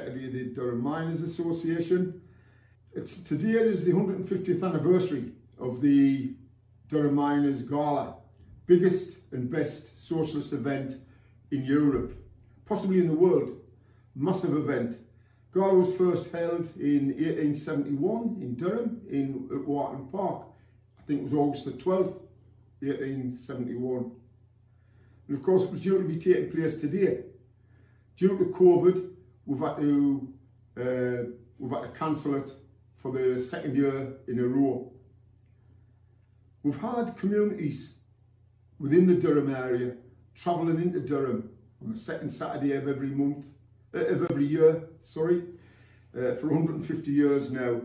Secretary of the Durham Miners Association. It's, today is the 150th anniversary of the Durham Miners Gala, biggest and best socialist event in Europe, possibly in the world. Massive event. Gala was first held in 1871 in Durham, in at Wharton Park. I think it was August the 12th, 1871. And of course, it was due to be taking place today. Due to COVID, we've had to uh, we've had to cancel it for the second year in a row. We've had communities within the Durham area travelling into Durham on the second Saturday of every month, uh, of every year, sorry, uh, for 150 years now.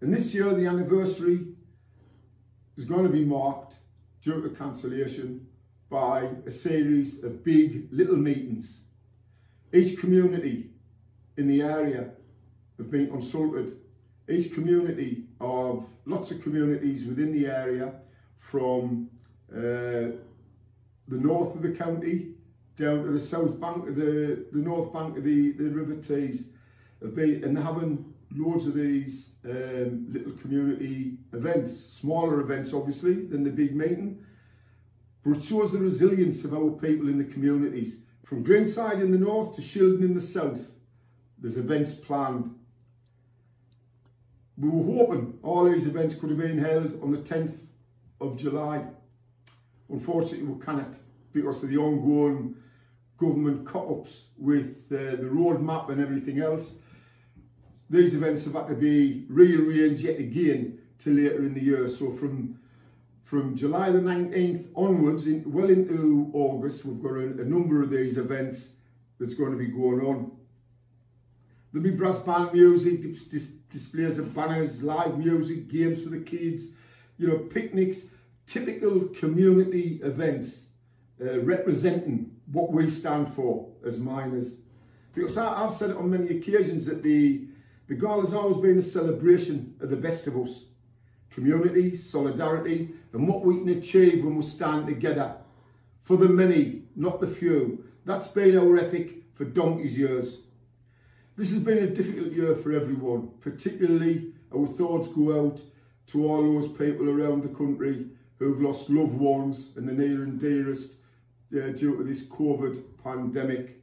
And this year, the anniversary is going to be marked due to cancellation by a series of big little meetings. Each community in the area have been consulted. Each community of lots of communities within the area from uh, the north of the county down to the south bank of the, the north bank of the, the River Tees have been and having loads of these um, little community events, smaller events obviously than the big meeting, but it shows the resilience of our people in the communities. From Greenside in the north to Shildon in the south, there's events planned. We were hoping all these events could have been held on the 10th of July. Unfortunately, we cannot because of the ongoing government cut-ups with uh, the roadmap and everything else. These events have had to be rearranged yet again to later in the year. So from from July the 19th onwards, in, well into August, we've got a, a number of these events that's going to be going on. There'll be brass band music, dis dis displays of banners, live music, games for the kids, you know, picnics, typical community events uh, representing what we stand for as miners. Because I, have said it on many occasions that the, the Gala has always been a celebration of the best of us community, solidarity, and what we can achieve when we stand together for the many, not the few. That's been our ethic for donkey's years. This has been a difficult year for everyone, particularly our thoughts go out to all those people around the country who've lost loved ones and the near and dearest uh, due to this COVID pandemic.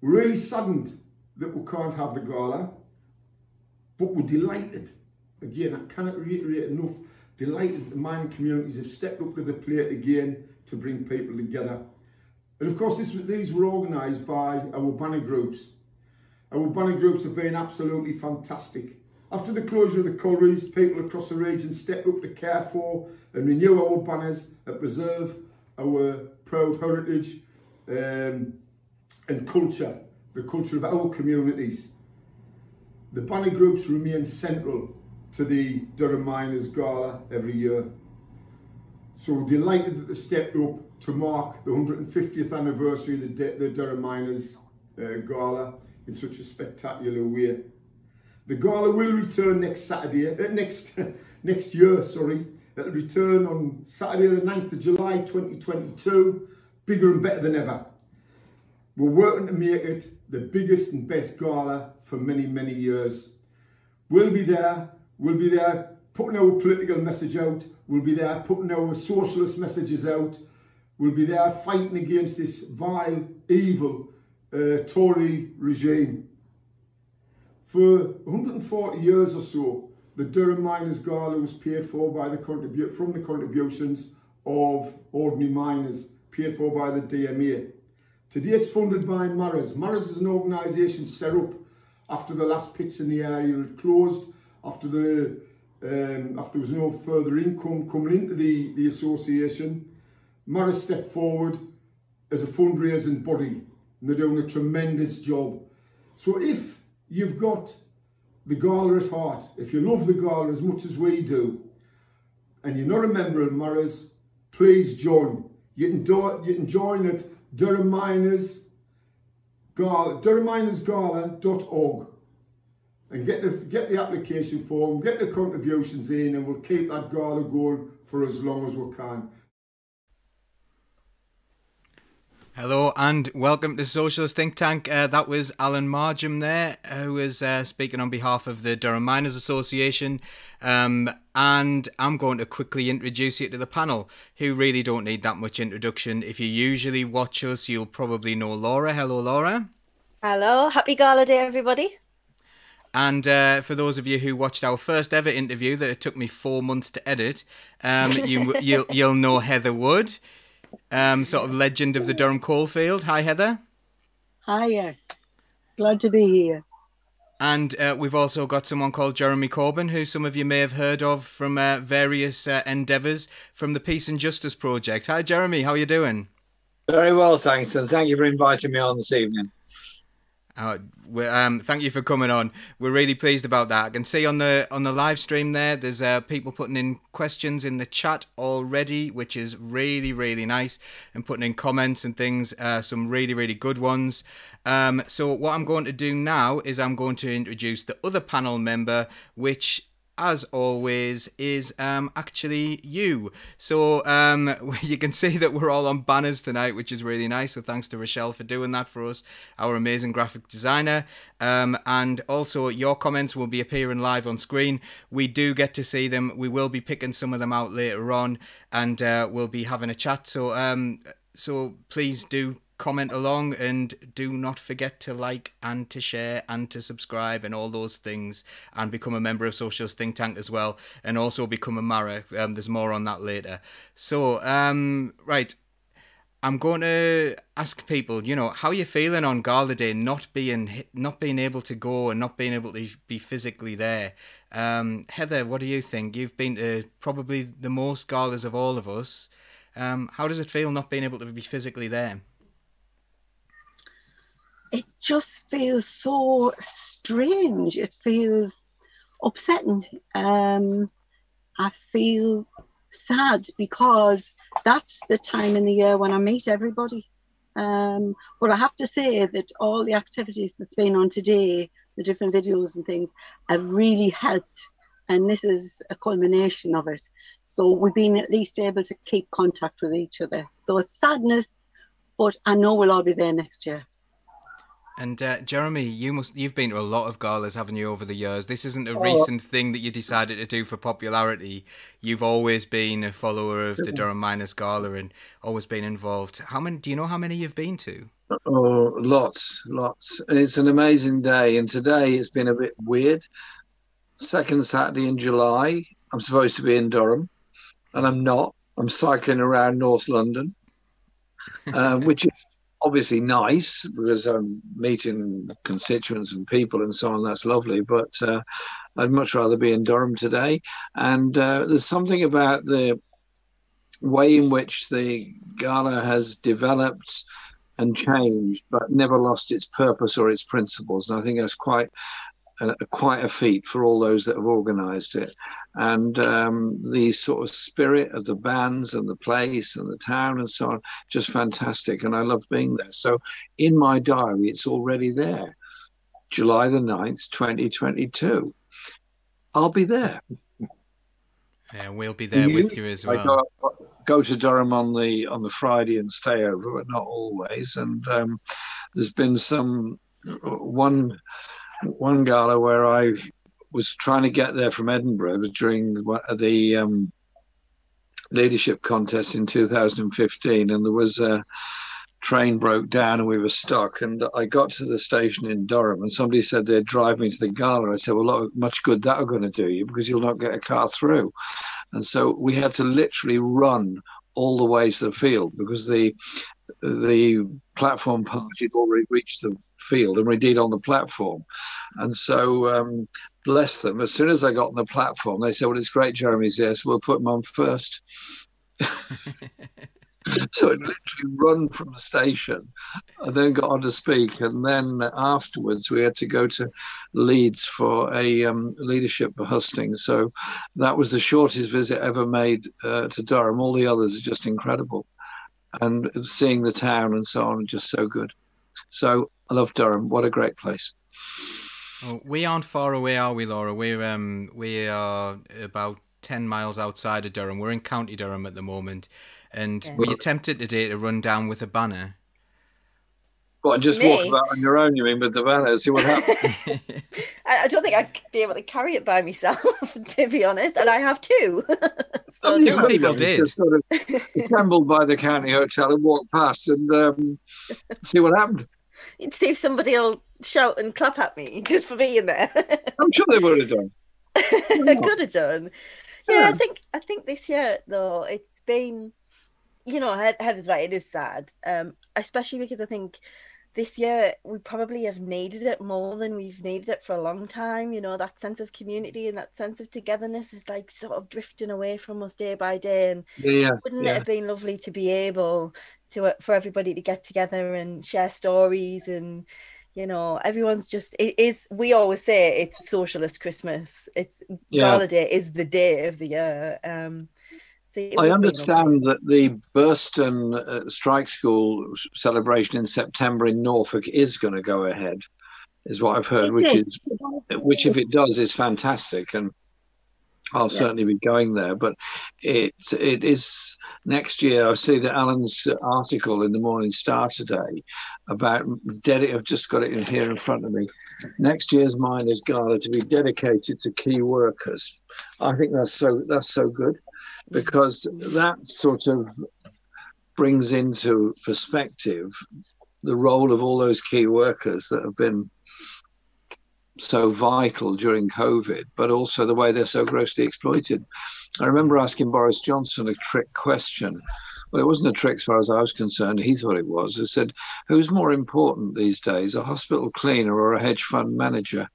We're really saddened that we can't have the gala, but we're delighted again, I cannot reiterate enough, delighted the mining communities have stepped up to the plate again to bring people together. And of course, this, these were organised by our banner groups. Our banner groups have been absolutely fantastic. After the closure of the collieries, people across the region stepped up to care for and renew our banners and preserve our proud heritage um, and culture, the culture of our communities. The banner groups remain central to the Durham Miners Gala every year. So delighted that they stepped up to mark the 150th anniversary of the, the Durham Miners uh, Gala in such a spectacular way. The gala will return next Saturday, uh, next next year, sorry. It'll return on Saturday the 9th of July 2022, bigger and better than ever. We're working to make it the biggest and best gala for many, many years. We'll be there We'll be there putting our political message out. We'll be there putting our socialist messages out. We'll be there fighting against this vile, evil uh, Tory regime. For 140 years or so, the Durham Miners Gala was paid for by the contribute from the contributions of ordinary miners, paid for by the DMA. Today it's funded by Marras. Marras is an organisation set up after the last pits in the area had closed after the um, after there was no further income coming into the, the association, Marras stepped forward as a fundraising body and they're doing a tremendous job. So if you've got the Gala at heart, if you love the Gala as much as we do, and you're not a member of Marras, please join. You can, do, you can join at Durham Miners, Gala, durhamminersgala.org and get the get the application form, get the contributions in, and we'll keep that gala going for as long as we can. Hello and welcome to Socialist Think Tank. Uh, that was Alan Mardghum there, who was uh, speaking on behalf of the Durham Miners Association. Um, and I'm going to quickly introduce you to the panel, who really don't need that much introduction. If you usually watch us, you'll probably know Laura. Hello, Laura. Hello, happy gala day, everybody. And uh, for those of you who watched our first ever interview that it took me four months to edit, um, you, you'll, you'll know Heather Wood um, sort of legend of the Durham coalfield. Hi, Heather. Hiya. Glad to be here. And uh, we've also got someone called Jeremy Corbyn, who some of you may have heard of from uh, various uh, endeavours from the Peace and Justice Project. Hi, Jeremy. How are you doing? Very well, thanks, and thank you for inviting me on this evening. Uh, um, thank you for coming on. We're really pleased about that. I can see on the on the live stream there, there's uh, people putting in questions in the chat already, which is really really nice, and putting in comments and things. Uh, some really really good ones. Um, so what I'm going to do now is I'm going to introduce the other panel member, which as always, is um, actually you. So um, you can see that we're all on banners tonight, which is really nice. So thanks to Rochelle for doing that for us, our amazing graphic designer. Um, and also, your comments will be appearing live on screen. We do get to see them. We will be picking some of them out later on, and uh, we'll be having a chat. So, um, so please do comment along and do not forget to like and to share and to subscribe and all those things and become a member of Socialist Think Tank as well and also become a Marra. Um, there's more on that later. So, um, right. I'm going to ask people, you know, how are you feeling on Gala Day, not being not being able to go and not being able to be physically there. Um, Heather, what do you think? You've been to probably the most galas of all of us. Um, how does it feel not being able to be physically there? It just feels so strange. It feels upsetting. Um, I feel sad because that's the time in the year when I meet everybody. Um, but I have to say that all the activities that's been on today, the different videos and things, have really helped. And this is a culmination of it. So we've been at least able to keep contact with each other. So it's sadness, but I know we'll all be there next year. And uh, Jeremy, you must you've been to a lot of galas, haven't you, over the years? This isn't a oh. recent thing that you decided to do for popularity. You've always been a follower of the Durham Miners Gala and always been involved. How many? Do you know how many you've been to? Oh, lots, lots. And it's an amazing day. And today it's been a bit weird. Second Saturday in July, I'm supposed to be in Durham, and I'm not. I'm cycling around North London, uh, which is obviously nice because I'm meeting constituents and people and so on. That's lovely, but uh, I'd much rather be in Durham today. And uh, there's something about the way in which the gala has developed and changed, but never lost its purpose or its principles. And I think that's quite a, quite a feat for all those that have organised it. And um, the sort of spirit of the bands and the place and the town and so on, just fantastic. And I love being there. So in my diary, it's already there. July the 9th, 2022. I'll be there. Yeah, we'll be there you? with you as well. I go, go, to Durham on the on the Friday and stay over, but not always. And um, there's been some one one gala where I was trying to get there from Edinburgh was during the, the um, leadership contest in 2015, and there was a train broke down and we were stuck. And I got to the station in Durham, and somebody said they'd drive me to the gala. I said, "Well, look, much good that are going to do you because you'll not get a car through." And so we had to literally run all the way to the field because the the platform party had already reached the field and we did on the platform. And so, um, bless them, as soon as I got on the platform, they said, Well, it's great Jeremy's here, so we'll put him on first. so it literally run from the station and then got on to speak. And then afterwards we had to go to leeds for a um, leadership hustings so that was the shortest visit ever made uh, to durham. All the others are just incredible and seeing the town and so on just so good so I love Durham. What a great place. Well, we aren't far away, are we, Laura? We're um, we are about ten miles outside of Durham. We're in County Durham at the moment, and yeah. we attempted today to run down with a banner, What, just Me? walk about on your own, you mean, with the banner, see what happens? I, I don't think I'd be able to carry it by myself, to be honest, and I have two. so You Some no. could people have did. just Sort of assembled by the county hotel and walk past and um, see what happened. You'd see if somebody will shout and clap at me just for being there. I'm sure they would have done. I could have done. Yeah, I think I think this year though it's been, you know, Heather's right. It is sad, um, especially because I think this year we probably have needed it more than we've needed it for a long time. You know, that sense of community and that sense of togetherness is like sort of drifting away from us day by day. And Yeah, wouldn't it have been lovely to be able to uh, for everybody to get together and share stories and you know everyone's just it is we always say it's socialist christmas it's Yeah. gala day is the day of the year um it would I understand that the Burston uh, Strike School celebration in September in Norfolk is going to go ahead, is what I've heard, Is which it? is which if it does is fantastic, and I'll Yeah. certainly be going there. But it it is next year. I see that Alan's article in the Morning Star today about dedi- I've just got it in here in front of me. Next year's Miners Gala to be dedicated to key workers. I think that's so that's so good because that sort of brings into perspective the role of all those key workers that have been so vital during COVID, but also the way they're so grossly exploited. I remember asking Boris Johnson a trick question. Well, it wasn't a trick as far as I was concerned. He thought it was. He said, Who's more important these days, a hospital cleaner or a hedge fund manager?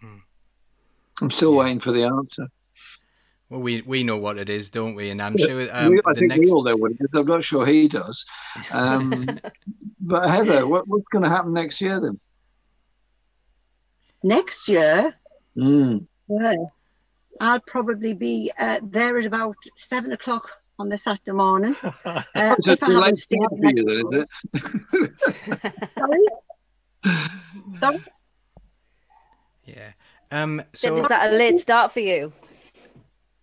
Hmm. I'm still Yeah. waiting for the answer. Well, we we know what it is, don't we? And I'm sure um, We- I the think next we all know what it is. I'm not sure he does. Um, but Heather, what, what's going to happen next year then? Next year, Mm. yeah, I'll probably be uh, there at about seven o'clock on the Saturday morning. Uh, It's a if I haven't late stayed start the for you then, is it? Sorry? Sorry? yeah. Um. So, So is that a late start for you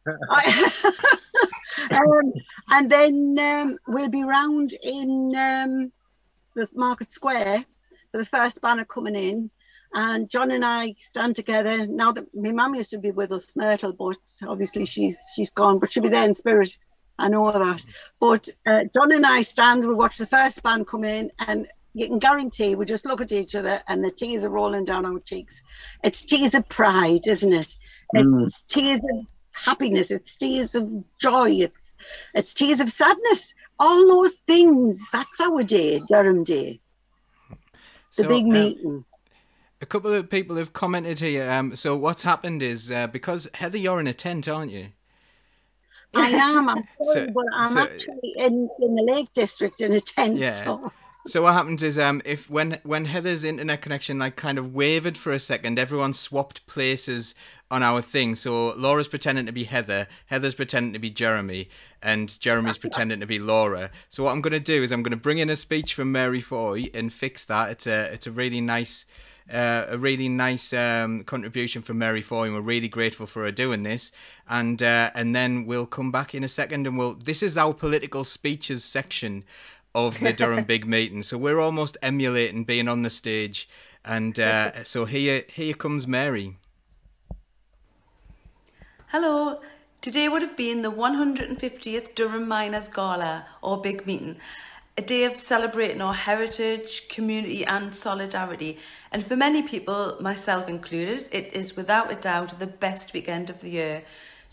um, and then um, we'll be round in um, the Market Square for the first banner coming in. And John and I stand together now that my mum used to be with us, Myrtle, but obviously she's she's gone, but she'll be there in spirit. I know that. But uh, John and I stand, we watch the first band come in, and you can guarantee we just look at each other and the tears are rolling down our cheeks. It's tears of pride, isn't it? Mm. Tears of happiness. It's tears of joy. It's it's tears of sadness. All those things. That's our day, Durham Day, the so, big um, meeting. a couple of people have commented here. Um. So what's happened is uh, because Heather, you're in a tent, aren't you? I am. I'm so- but I'm so- actually in, in the Lake District in a tent. Yeah. So. So what happens is um if when when Heather's internet connection like kind of wavered for a second, everyone swapped places on our thing. So Laura's pretending to be Heather, Heather's pretending to be Jeremy, and Jeremy's pretending to be Laura. So what I'm gonna do is I'm gonna bring in a speech from Mary Foy and fix that. It's a it's a really nice uh, a really nice um, contribution from Mary Foy, and we're really grateful for her doing this. And uh, and then we'll come back in a second, and we'll. This is our political speeches section of the Durham Big Meeting, so we're almost emulating being on the stage. And uh, so here here comes Mary. Hello. Today would have been the 150th Durham Miners Gala or Big Meeting, a day of celebrating our heritage, community, and solidarity. And for many people, myself included, it is without a doubt the best weekend of the year.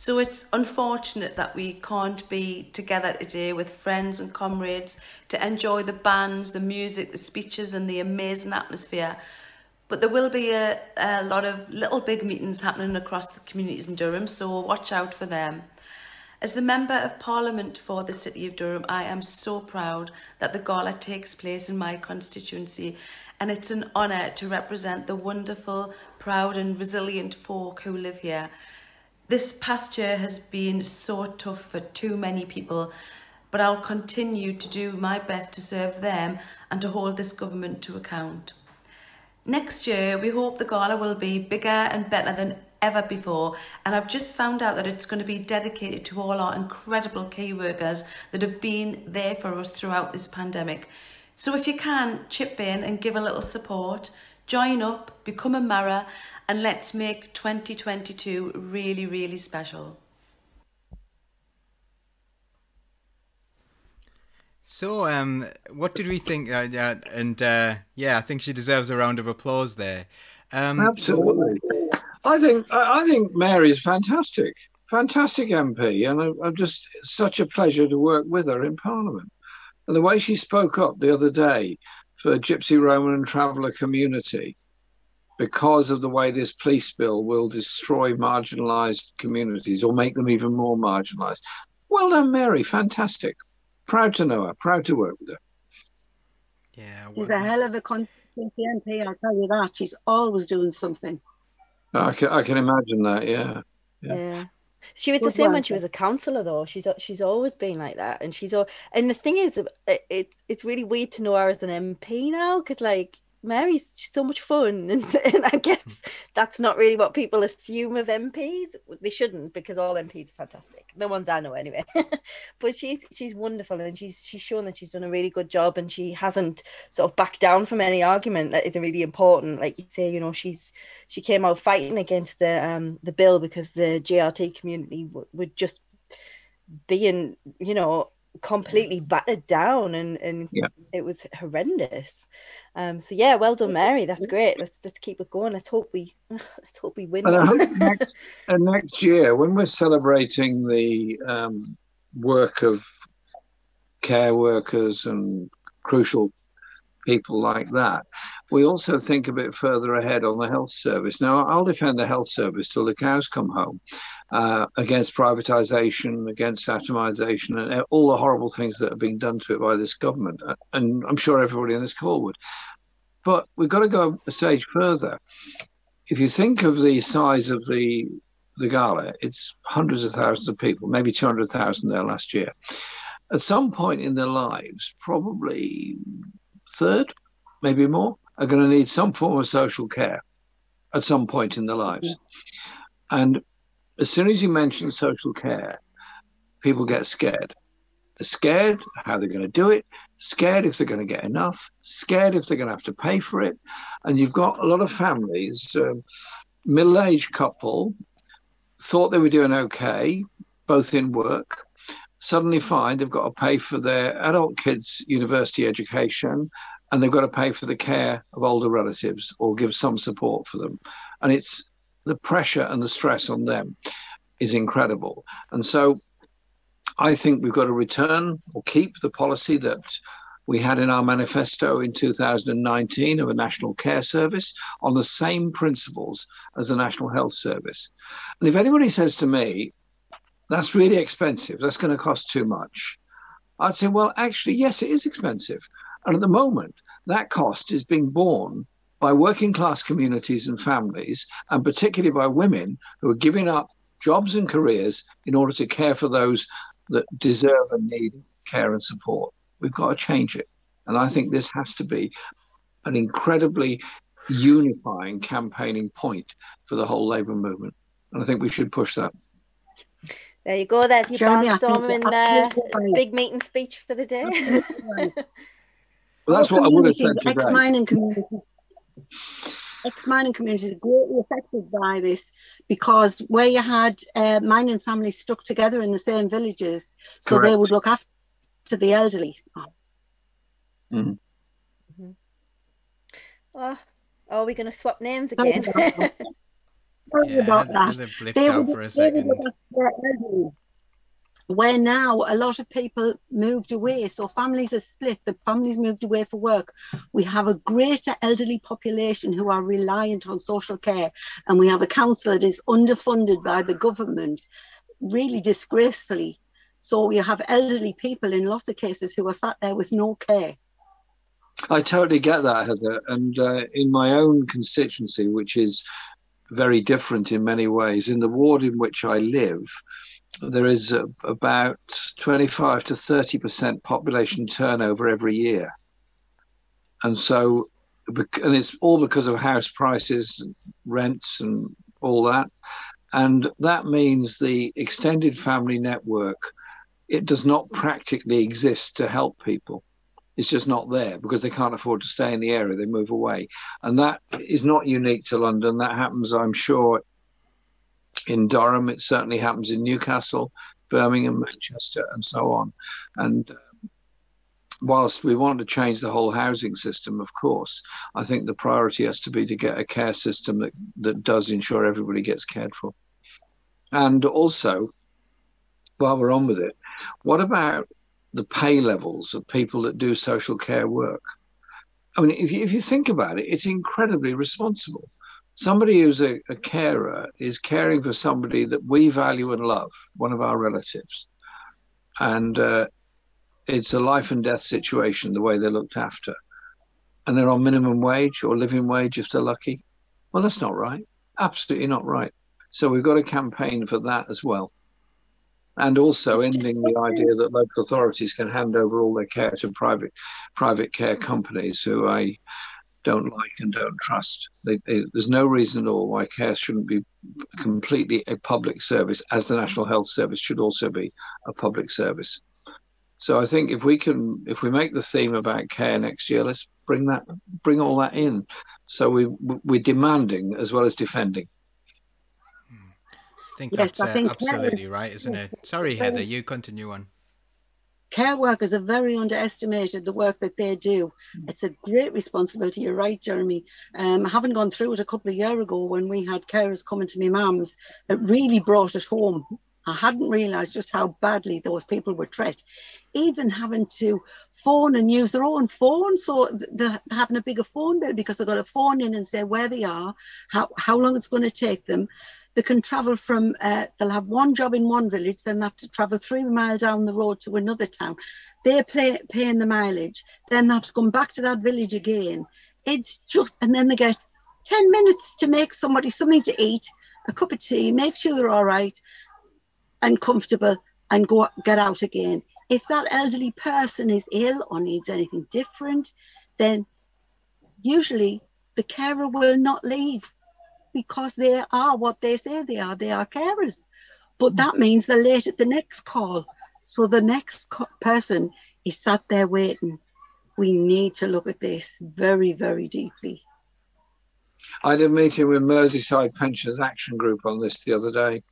So it's unfortunate that we can't be together today with friends and comrades to enjoy the bands, the music, the speeches, and the amazing atmosphere. But there will be a, a lot of little big meetings happening across the communities in Durham, so watch out for them. As the Member of Parliament for the City of Durham, I am so proud that the gala takes place in my constituency and it's an honour to represent the wonderful, proud and resilient folk who live here. This past year has been so tough for too many people, but I'll continue to do my best to serve them and to hold this government to account. Next year, we hope the gala will be bigger and better than ever before, and I've just found out that it's going to be dedicated to all our incredible key workers that have been there for us throughout this pandemic. So if you can, chip in and give a little support, join up, become a Marra, and let's make 2022 really, really special. So, um, what did we think? Uh, uh, and uh, yeah, I think she deserves a round of applause there. Um, Absolutely. I think I think Mary is fantastic, fantastic MP, and I, I'm just such a pleasure to work with her in Parliament. And the way she spoke up the other day for Gypsy, Roman, and Traveller community, because of the way this police bill will destroy marginalised communities or make them even more marginalised. Well done, Mary. Fantastic. Proud to know her. Proud to work with her. Yeah, She's well- a hell of a constituency MP, I'll tell you that. She's always doing something. I can, I can imagine that. Yeah. Yeah. Yeah. She was the Good same when she was a counsellor, though. She's she's always been like that, and she's all. And the thing is, it's it's really weird to know her as an MP now, because like Mary's so much fun, and, and I guess that's not really what people assume of MPs. They shouldn't, because all MPs are fantastic. The ones I know, anyway. but she's she's wonderful, and she's she's shown that she's done a really good job, and she hasn't sort of backed down from any argument that is really important. Like you say, you know, she's she came out fighting against the um the bill because the GRT community w- would just being you know completely battered down and and Yeah. it was horrendous um so yeah well done mary. That's great. Let's let's keep it going. Let's hope we let's hope we win And next, and next year, when we're celebrating the um, work of care workers and crucial people like that, we also think a bit further ahead on the health service. Now, I'll defend the health service till the cows come home uh, against privatisation, against atomization, and all the horrible things that are being done to it by this government. And I'm sure everybody in this call would. But we've got to go a stage further if you think of the size of the the gala, it's hundreds of thousands of people, maybe 200,000 there last year. At some point in their lives, probably third, maybe more, are going to need some form of social care at some point in their lives. And as soon as you mention social care, people get scared. They're scared how they're going to do it, scared if they're going to get enough, scared if they're going to have to pay for it. And you've got a lot of families, um, middle aged couple, thought they were doing okay, both in work, suddenly find they've got to pay for their adult kids' university education and they've got to pay for the care of older relatives or give some support for them. And it's the pressure and the stress on them is incredible. And so I think we've got to return or keep the policy that we had in our manifesto in 2019 of a national care service on the same principles as the National Health Service. And if anybody says to me, that's really expensive, that's going to cost too much, I'd say, well, actually, yes, it is expensive. And at the moment, that cost is being borne by working class communities and families, and particularly by women who are giving up jobs and careers in order to care for those that deserve and need care and support. We've got to change it. And I think this has to be an incredibly unifying campaigning point for the whole Labour movement. And I think we should push that. there you go there's your Jeremy, I think barnstorming uh, big meeting speech for the day Well, that's what I would have said communities, today. Ex-mining communities, ex-mining communities are greatly affected by this because where you had uh, mining families stuck together in the same villages, so they would look after the elderly. oh, are we going to swap names Sorry again about that. Sorry Yeah, about that. Heather They would- for a they would second. look after their elderly. Where now a lot of people moved away, so families are split. The families moved away for work. We have a greater elderly population who are reliant on social care, and we have a council that is underfunded by the government, really disgracefully. So we have elderly people in lots of cases who are sat there with no care. I totally get that, Heather. And uh, in my own constituency, which is very different in many ways, in the ward in which I live, there is uh, about 25 to 30% population turnover every year. And so, and it's all because of house prices, rents, and all that. And that means the extended family network, it does not practically exist to help people It's just not there because they can't afford to stay in the area. They move away. And that is not unique to London. That happens, I'm sure, in Durham. It certainly happens in Newcastle, Birmingham, Manchester, and so on. And uh, whilst we want to change the whole housing system, of course, I think the priority has to be to get a care system that, that does ensure everybody gets cared for. And also, while we're on with it, what about the pay levels of people that do social care work? I mean, if you, if you think about it, it's incredibly responsible. Somebody who's a, a carer is caring for somebody that we value and love, one of our relatives. And uh, it's a life and death situation, the way they're looked after. And they're on minimum wage or living wage if they're lucky. Well, that's not right. Absolutely not right. So we've got a campaign for that as well. And also ending the idea that local authorities can hand over all their care to private private care companies who I don't like and don't trust. They, they, there's no reason at all why care shouldn't be completely a public service, as the National Health Service should also be a public service. So I think if we can, if we make the theme about care next year, let's bring that, bring all that in. So we we're demanding as well as defending think yes, that's I think uh, absolutely right, isn't it? Sorry, Heather, you continue on. Care workers are very underestimated, the work that they do. It's a great responsibility. You're right, Jeremy. Um, having gone through it a couple of years ago when we had carers coming to me mum's, it really brought it home. I hadn't realised just how badly those people were treated. Even having to phone and use their own phone, so they're having a bigger phone bill because they've got to phone in and say where they are, how, how long it's going to take them, they can travel from, uh, they'll have one job in one village, then they have to travel three miles down the road to another town. They're pay, paying the mileage, then they have to come back to that village again. It's just, and then they get 10 minutes to make somebody something to eat, a cup of tea, make sure they're all right and comfortable and go get out again. If that elderly person is ill or needs anything different, then usually the carer will not leave because they are what they say they are. They are carers. But that means they're late at the next call. So the next co- person is sat there waiting. We need to look at this very, very deeply. I had a meeting with Merseyside Pensioners Action Group on this the other day,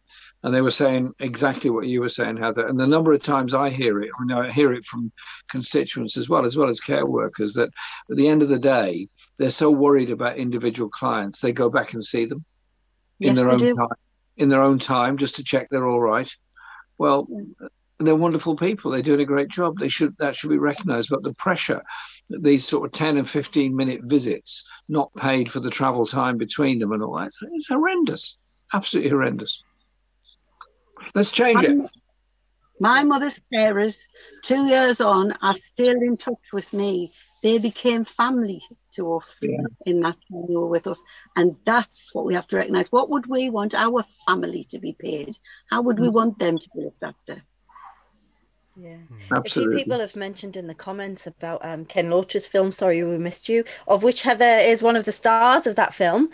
and they were saying exactly what you were saying, Heather. And the number of times I hear it, I know I hear it from constituents as well, as well as care workers, that at the end of the day, they're so worried about individual clients, they go back and see them in their own do. time, in their own time, just to check they're all right. Well, they're wonderful people. They're doing a great job. They should that should be recognised. But the pressure, these sort of ten and fifteen minute visits, not paid for the travel time between them, and all that, it's horrendous. Absolutely horrendous. Let's change it. My mother's carers, two years on, are still in touch with me they became family to us yeah. in that time they were with us. And that's what we have to recognize. What would we want our family to be paid? How would we mm. want them to be looked after? Yeah, Absolutely. Hmm. a few people have mentioned in the comments about um, Ken Loach's film "Sorry We Missed You," of which Heather is one of the stars of that film,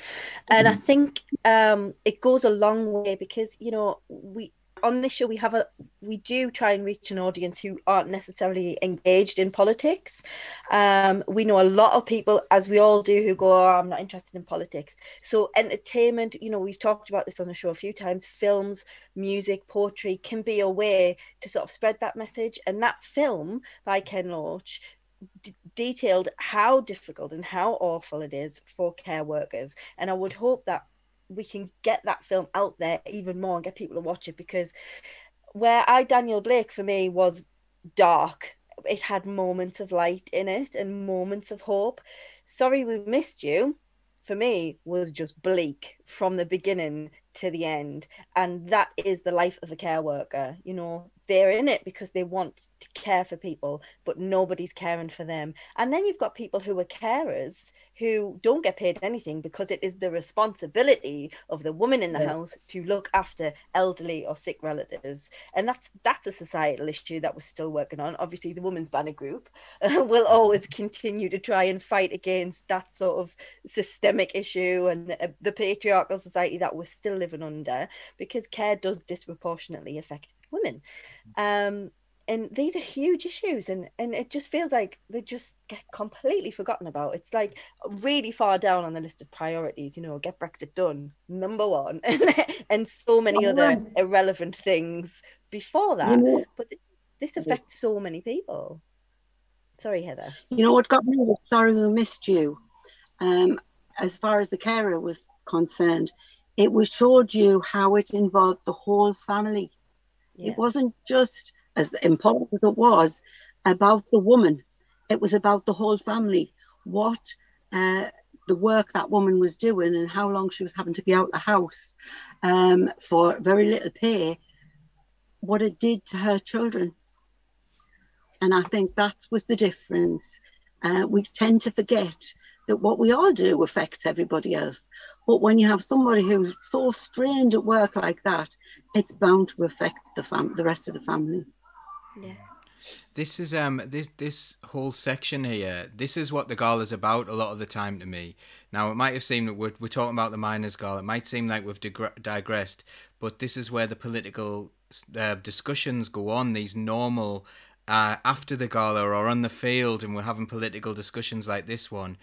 and mm. I think um, it goes a long way because you know we on this show we have a we do try and reach an audience who aren't necessarily engaged in politics. Um, we know a lot of people as we all do who go oh, i'm not interested in politics. So entertainment you know we've talked about this on the show a few times. Films music poetry can be a way to sort of spread that message. And that film by ken loach D- detailed how difficult and how awful it is for care workers. And i would hope that we can get that film out there even more and get people to watch it because where I Daniel Blake for me was dark. It had moments of light in it and moments of hope. Sorry we missed you for me was just bleak from the beginning to the end and that is the life of a care worker you know they're in it because they want to care for people but nobody's caring for them. And then you've got people who are carers who don't get paid anything because it is the responsibility of the woman in the yeah. house to look after elderly or sick relatives. And that's that's a societal issue that we're still working on. Obviously the women's banner group uh, will always continue to try and fight against that sort of systemic issue and the, the patriarchal society that we're still living under because care does disproportionately affect women. Um and these are huge issues and and it just feels like they just get completely forgotten about. It's like really far down on the list of priorities you know get brexit done number one and so many other irrelevant things before that. but this affects so many people. Sorry heather. You know what got me? Sorry we missed you. Um as far as the carer was concerned it was showed you how it involved the whole family yeah. it wasn't just as important as it was about the woman. It was about the whole family, what uh, the work that woman was doing and how long she was having to be out the house um, for very little pay, what it did to her children. And I think that was the difference. Uh, we tend to forget that what we all do affects everybody else. But when you have somebody who's so strained at work like that, it's bound to affect the fam- the rest of the family. Yeah. This is um this this whole section here. This is what the gala is about a lot of the time to me. Now it might have seemed that we're we're talking about the miners' gala. It might seem like we've digressed, but this is where the political uh, discussions go on. These normal uh, after the gala or on the field, and we're having political discussions like this one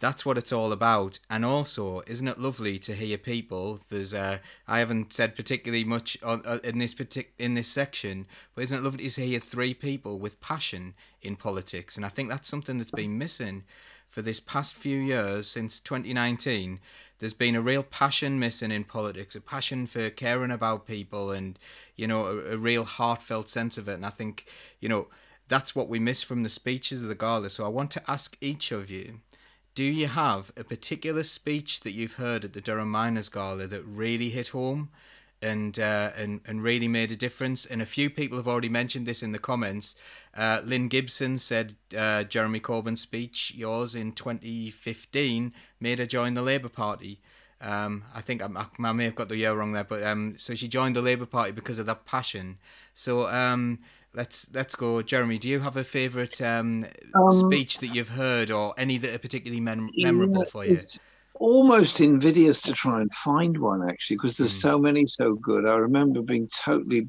that's what it's all about. And also, isn't it lovely to hear people? There's uh, I haven't said particularly much on, uh, in this partic- in this section, but isn't it lovely to hear three people with passion in politics? And I think that's something that's been missing for this past few years since 2019. There's been a real passion missing in politics, a passion for caring about people, and you know, a, a real heartfelt sense of it. And I think you know that's what we miss from the speeches of the gala. So I want to ask each of you do you have a particular speech that you've heard at the Durham Miners Gala that really hit home and uh, and and really made a difference? And a few people have already mentioned this in the comments. Uh, Lynn Gibson said uh, Jeremy Corbyn's speech, yours in 2015, made her join the Labour Party. Um, I think I, I, may have got the year wrong there, but um, so she joined the Labour Party because of that passion. So um, let's let's go, Jeremy. Do you have a favourite um, um, speech that you've heard, or any that are particularly mem- memorable yeah, for you? It's almost invidious to try and find one actually, because there's mm. so many so good. I remember being totally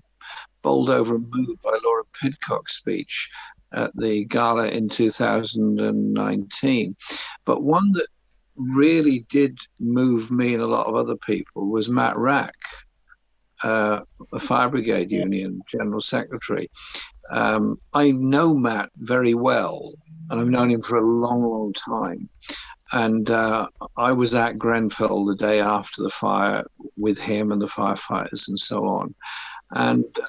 bowled over and moved by Laura Pidcock's speech at the gala in 2019, but one that really did move me and a lot of other people was Matt Wrack, uh, the Fire Brigade Union General Secretary. Um, I know Matt very well, and I've known him for a long, long time. And uh, I was at Grenfell the day after the fire with him and the firefighters and so on. And uh,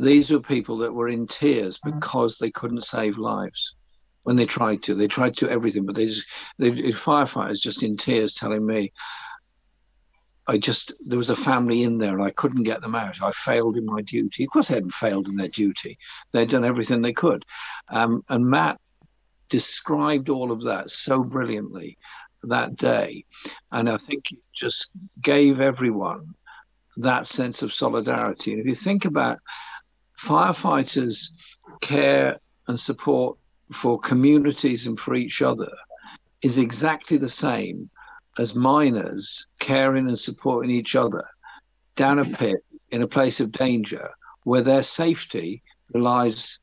these were people that were in tears because they couldn't save lives when they tried to. They tried to everything, but they just, they, firefighters just in tears telling me, I just there was a family in there and I couldn't get them out. I failed in my duty. Of course, they hadn't failed in their duty. They'd done everything they could. Um, and Matt described all of that so brilliantly that day, and I think it just gave everyone that sense of solidarity. And if you think about firefighters' care and support for communities and for each other, is exactly the same as miners caring and supporting each other down a pit in a place of danger where their safety relies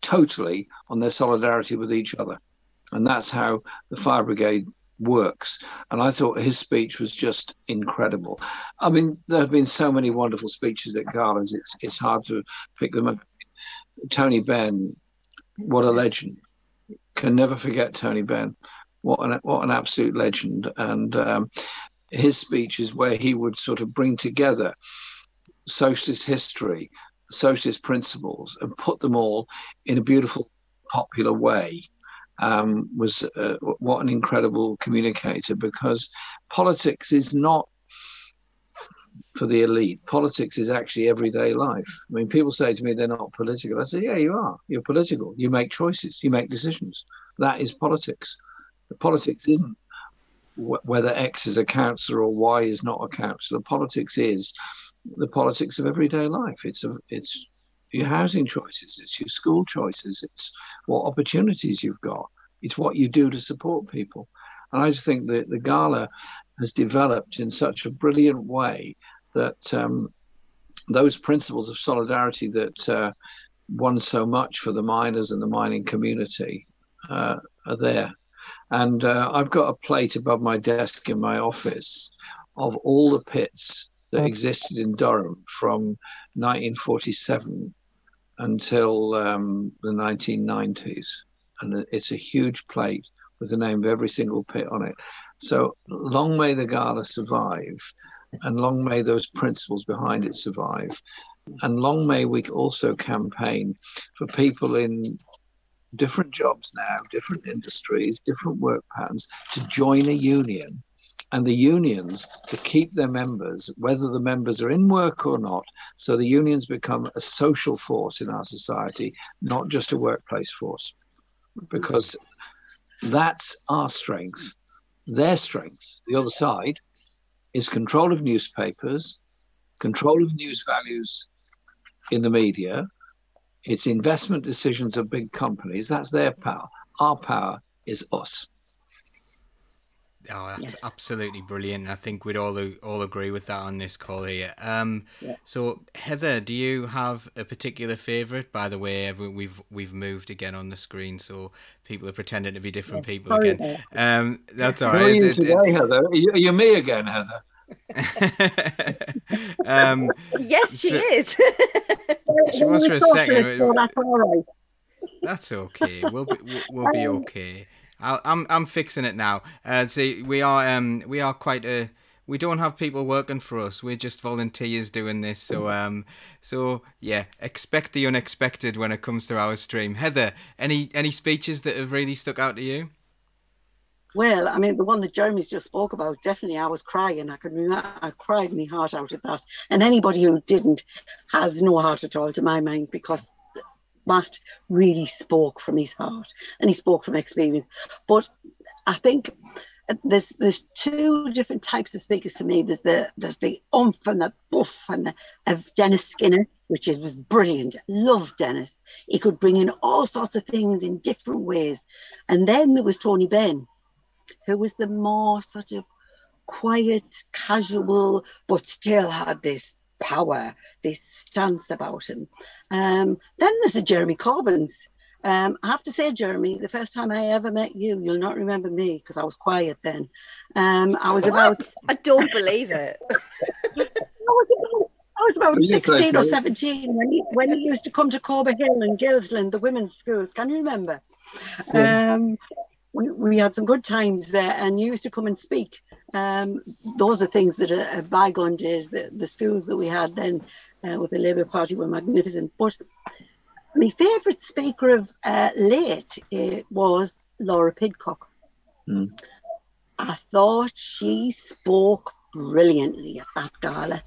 totally on their solidarity with each other. And that's how the fire brigade works. And I thought his speech was just incredible. I mean, there have been so many wonderful speeches at galas, it's, it's hard to pick them up. Tony Benn, what a legend. Can never forget Tony Benn what an what an absolute legend. And um, his speech is where he would sort of bring together socialist history, socialist principles, and put them all in a beautiful, popular way. Um, was uh, what an incredible communicator because politics is not for the elite. Politics is actually everyday life. I mean, people say to me they're not political. I say, yeah, you are. You're political. You make choices. You make decisions. That is politics. The politics isn't whether X is a councillor or Y is not a councillor. Politics is the politics of everyday life. It's a, it's your housing choices, it's your school choices, it's what opportunities you've got, it's what you do to support people. And I just think that the gala has developed in such a brilliant way that um, those principles of solidarity that uh, won so much for the miners and the mining community uh, are there. And uh, I've got a plate above my desk in my office of all the pits that existed in Durham from 1947 until um, the 1990s. And it's a huge plate with the name of every single pit on it. So long may the gala survive, and long may those principles behind it survive. And long may we also campaign for people in different jobs now, different industries, different work patterns to join a union and the unions to keep their members, whether the members are in work or not. So the unions become a social force in our society, not just a workplace force, because that's our strength. Their strength, the other side, is control of newspapers, control of news values in the media, it's investment decisions of big companies. That's their power. Our power is us. Oh, that's yes. absolutely brilliant. I think we'd all all agree with that on this call here. Um, yeah. So, Heather, do you have a particular favourite? By the way, we've we've moved again on the screen, so people are pretending to be different yeah, people again. Um, that's all right. How are you today, Heather? Are you, are you me again, Heather? um, yes, she so, is. she was for a second. So that's all right. That's okay. We'll be, we'll be um, okay. I am I'm, I'm fixing it now. Uh, see, we are um we are quite a we don't have people working for us. We're just volunteers doing this. So um so yeah, expect the unexpected when it comes to our stream. Heather, any any speeches that have really stuck out to you? Well, I mean, the one that Jeremy's just spoke about, definitely I was crying. I could I cried my heart out at that. And anybody who didn't has no heart at all, to my mind, because Matt really spoke from his heart and he spoke from experience. But I think there's there's two different types of speakers for me. There's the there's the umph and the buff and the, of Dennis Skinner, which is was brilliant. Love Dennis. He could bring in all sorts of things in different ways. And then there was Tony Benn, who was the more sort of quiet, casual, but still had this power, this stance about him. Um, then there's the Jeremy Corbyn's. Um, I have to say, Jeremy, the first time I ever met you, you'll not remember me because I was quiet then. Um, I was about. I don't believe it. I was about, I was about 16 or 17 when he, when he used to come to Corbett Hill and Gilsland, the women's schools. Can you remember? Yeah. Um, we, we had some good times there and you used to come and speak. Um, those are things that are, bygone days. The, the schools that we had then uh, with the Labour Party were magnificent. But my favourite speaker of uh, late uh, was Laura Pidcock. Mm. I thought she spoke brilliantly at that gala.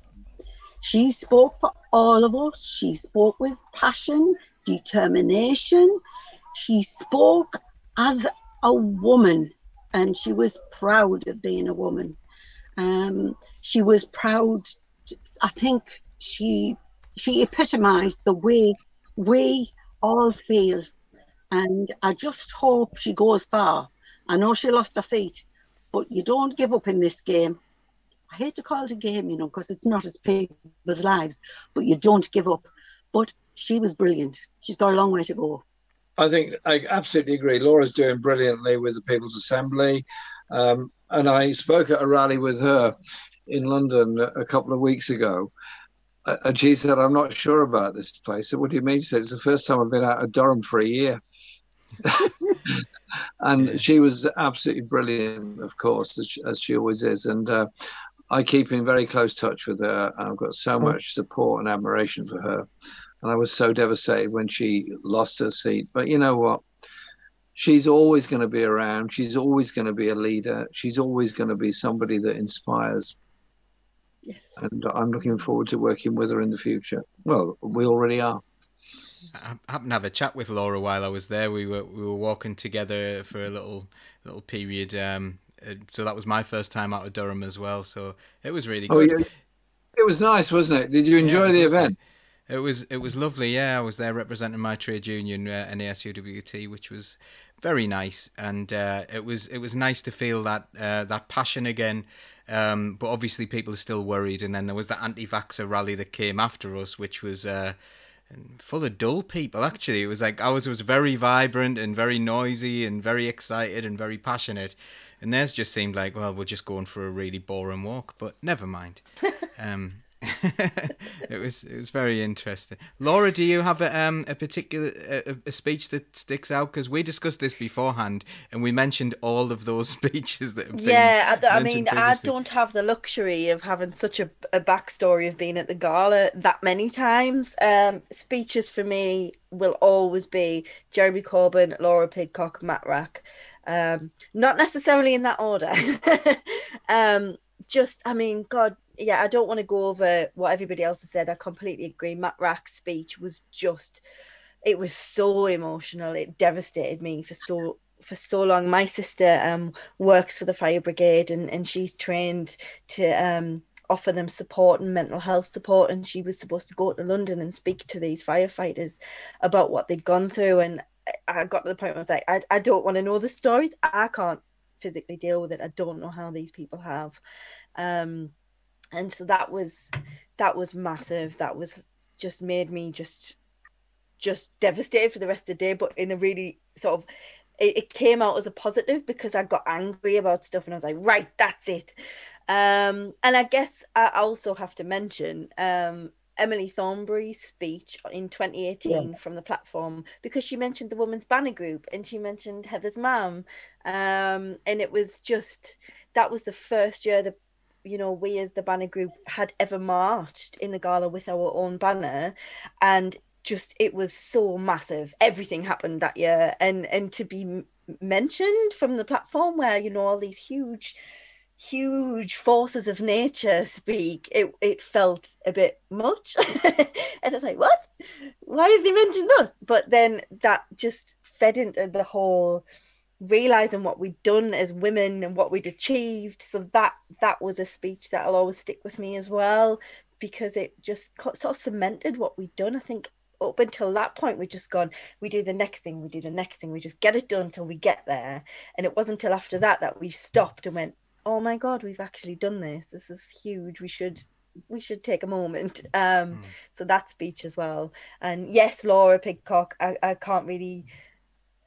She spoke for all of us. She spoke with passion, determination. She spoke as a woman and she was proud of being a woman. Um, she was proud. To, I think she she epitomized the way we all feel, and I just hope she goes far. I know she lost her seat, but you don't give up in this game. I hate to call it a game, you know, because it's not as people's lives, but you don't give up. But she was brilliant. She's got a long way to go. I think I absolutely agree. Laura's doing brilliantly with the People's Assembly. Um, and I spoke at a rally with her in London a couple of weeks ago. Uh, and she said, I'm not sure about this place. What do you mean? She said, It's the first time I've been out of Durham for a year. and she was absolutely brilliant, of course, as she, as she always is. And uh, I keep in very close touch with her. I've got so much support and admiration for her. And I was so devastated when she lost her seat. But you know what? She's always going to be around. She's always going to be a leader. She's always going to be somebody that inspires. Yes. And I'm looking forward to working with her in the future. Well, we already are. I happened to have a chat with Laura while I was there. We were we were walking together for a little little period. Um, uh, so that was my first time out of Durham as well. So it was really oh, good. Oh, yeah. It was nice, wasn't it? Did you enjoy yeah, the lovely. event? It was it was lovely. Yeah, I was there representing my trade union, uh, NASUWT, which was very nice, and uh, it was it was nice to feel that uh, that passion again. Um, but obviously, people are still worried. And then there was the anti-vaxxer rally that came after us, which was uh, full of dull people. Actually, it was like ours was very vibrant and very noisy and very excited and very passionate. And theirs just seemed like, well, we're just going for a really boring walk. But never mind. Um, it was it was very interesting. Laura, do you have a um a particular a, a speech that sticks out? Because we discussed this beforehand, and we mentioned all of those speeches that have been. Yeah, I, I mean, mentioned I don't have the luxury of having such a, a backstory of being at the gala that many times. Um, speeches for me will always be Jeremy Corbyn, Laura Pidcock, Matt Wrack. Um, not necessarily in that order. um, just, I mean, God, yeah, I don't want to go over what everybody else has said. I completely agree. Matt Wrack's speech was just, it was so emotional. It devastated me for so for so long. My sister um works for the fire brigade and and she's trained to um offer them support and mental health support and she was supposed to go to London and speak to these firefighters about what they'd gone through and I got to the point where I was like I, I don't want to know the stories I can't physically deal with it I don't know how these people have um and so that was that was massive. That was just made me just just devastated for the rest of the day but in a really sort of it, it came out as a positive because I got angry about stuff and I was like right that's it. Um and I guess I also have to mention um Emily Thornberry's speech in 2018 from the platform because she mentioned the Women's Banner Group and she mentioned Heather's mum. Um, and it was just that was the first year that you know we as the banner group had ever marched in the gala with our own banner and just it was so massive. Everything happened that year. And and to be mentioned from the platform where you know all these huge huge forces of nature speak it it felt a bit much. And i was like what? Why have they mentioned us? But then that just fed into the whole realizing what we'd done as women and what we'd achieved. So that that was a speech that'll always stick with me as well because it just sort of cemented what we'd done. I think up until that point we'd just gone we do the next thing we do the next thing we just get it done until we get there. And it wasn't until after that that we stopped and went oh my god we've actually done this. This is huge. We should we should take a moment. Um so that speech as well. And yes laura Pidcock i, I can't really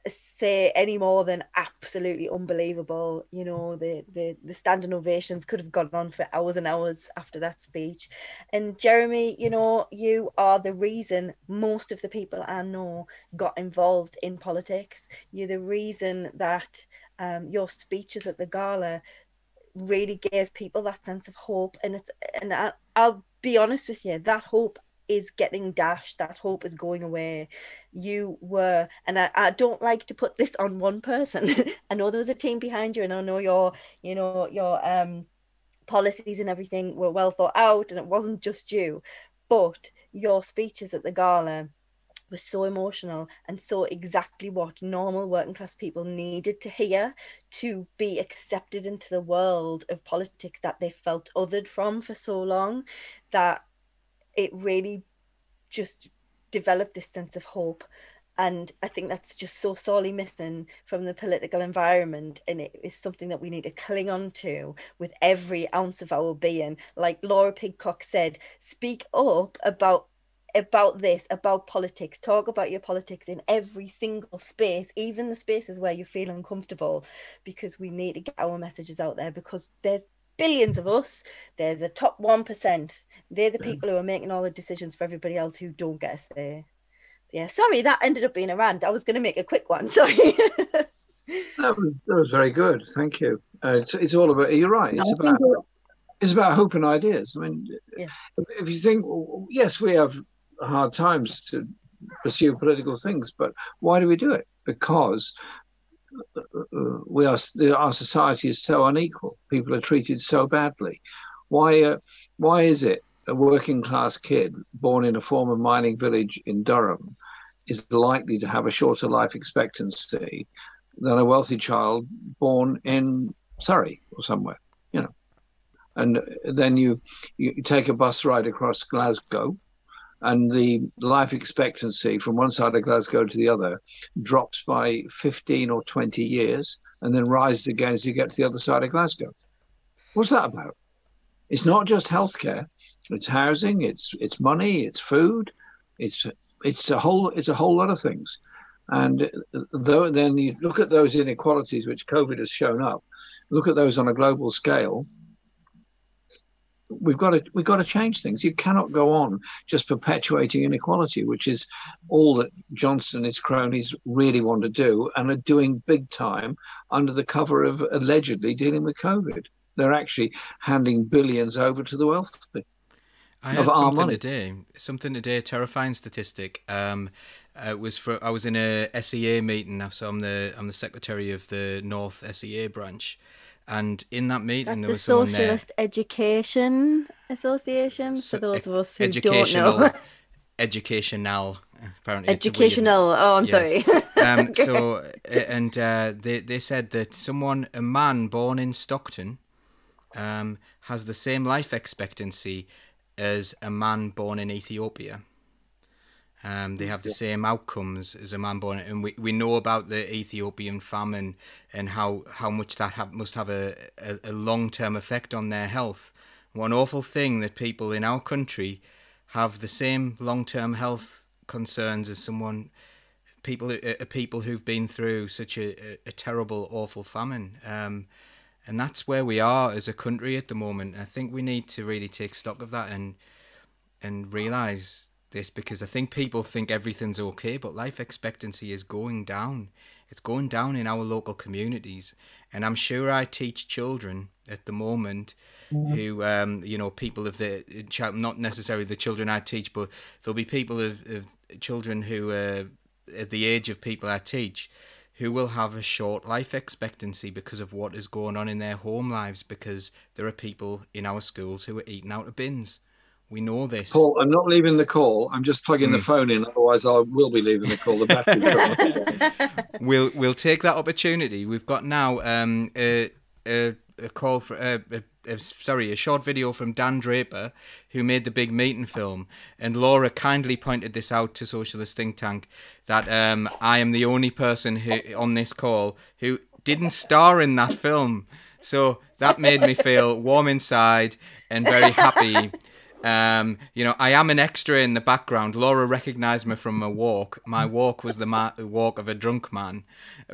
say any more than absolutely unbelievable you know the, the the standing ovations could have gone on for hours and hours after that speech. And jeremy you know you are the reason most of the people i know got involved in politics. You're the reason that um, your speeches at the gala really gave people that sense of hope. And it's and I, i'll be honest with you that hope is getting dashed that hope is going away. You were and I, I don't like to put this on one person. I know there was a team behind you and i know your you know your um policies and everything were well thought out and it wasn't just you but your speeches at the gala were so emotional and so exactly what normal working class people needed to hear to be accepted into the world of politics that they felt othered from for so long that it really just developed this sense of hope. And i think that's just so sorely missing from the political environment. And it is something that we need to cling on to with every ounce of our being. Like laura Pidcock said speak up about about this about politics. Talk about your politics in every single space even the spaces where you feel uncomfortable because we need to get our messages out there because there's billions of us there's the top 1% they're the people who are making all the decisions for everybody else who don't get us there yeah sorry that ended up being a rant i was going to make a quick one sorry That was, that was very good. Thank you. Uh, it's, it's all about. You're right. It's about it's about hope and ideas. I mean, Yeah. if, you think, well, yes, we have hard times to pursue political things, but why do we do it? Because we are our society is so unequal. People are treated so badly. Why? Uh, why is it a working class kid born in a former mining village in Durham is likely to have a shorter life expectancy than a wealthy child born in Surrey or somewhere, you know. And then you you take a bus ride across Glasgow, and the life expectancy from one side of Glasgow to the other drops by 15 or 20 years, and then rises again as you get to the other side of Glasgow. What's that about? It's not just healthcare. It's housing. It's it's money. It's food. It's it's a whole it's a whole lot of things. And though then you look at those inequalities which COVID has shown up, look at those on a global scale. We've got to we've got to change things. You cannot go on just perpetuating inequality, which is all that Johnson and his cronies really want to do, and are doing big time under the cover of allegedly dealing with COVID. They're actually handing billions over to the wealthy. I heard something today. Something today. Terrifying statistic. Um, uh, was for I was in a SEA meeting. Now, so I'm the I'm the secretary of the North SEA branch, and in that meeting That's there was a someone Socialist Education Association So, for those of us who don't educational, know. educational. Apparently, Educational. Oh, I'm Yes. sorry. um, so uh, and uh, they they said that someone a man born in Stockton um, has the same life expectancy as a man born in Ethiopia. Um, they have the same outcomes as a man born, and we, we know about the Ethiopian famine and how, how much that have, must have a, a, a long term effect on their health. One awful thing that people in our country have the same long term health concerns as someone people who- uh, people who've been through such a, a, a terrible, awful famine. Um, and that's where we are as a country at the moment. I think we need to really take stock of that and and realize this because I think people think everything's okay, but life expectancy is going down. It's going down in our local communities, and I'm sure I teach children at the moment who, um, you know, people of the child, not necessarily the children I teach, but there'll be people of, of children who, uh, at the age of people I teach, who will have a short life expectancy because of what is going on in their home lives because there are people in our schools who are eating out of bins. We know this. Paul, I'm not leaving the call. I'm just plugging the Hmm. phone in. Otherwise, I will be leaving the call. The battery's we'll we'll take that opportunity. We've got now um, a, a, a call for a, a, a sorry a short video from Dan Draper who made the big meeting film, and Laura kindly pointed this out to Socialist Think Tank that um, I am the only person who on this call who didn't star in that film. So that made me feel warm inside and very happy. Um, you know, I am an extra in the background. Laura recognised me from my walk. My walk was the ma- walk of a drunk man.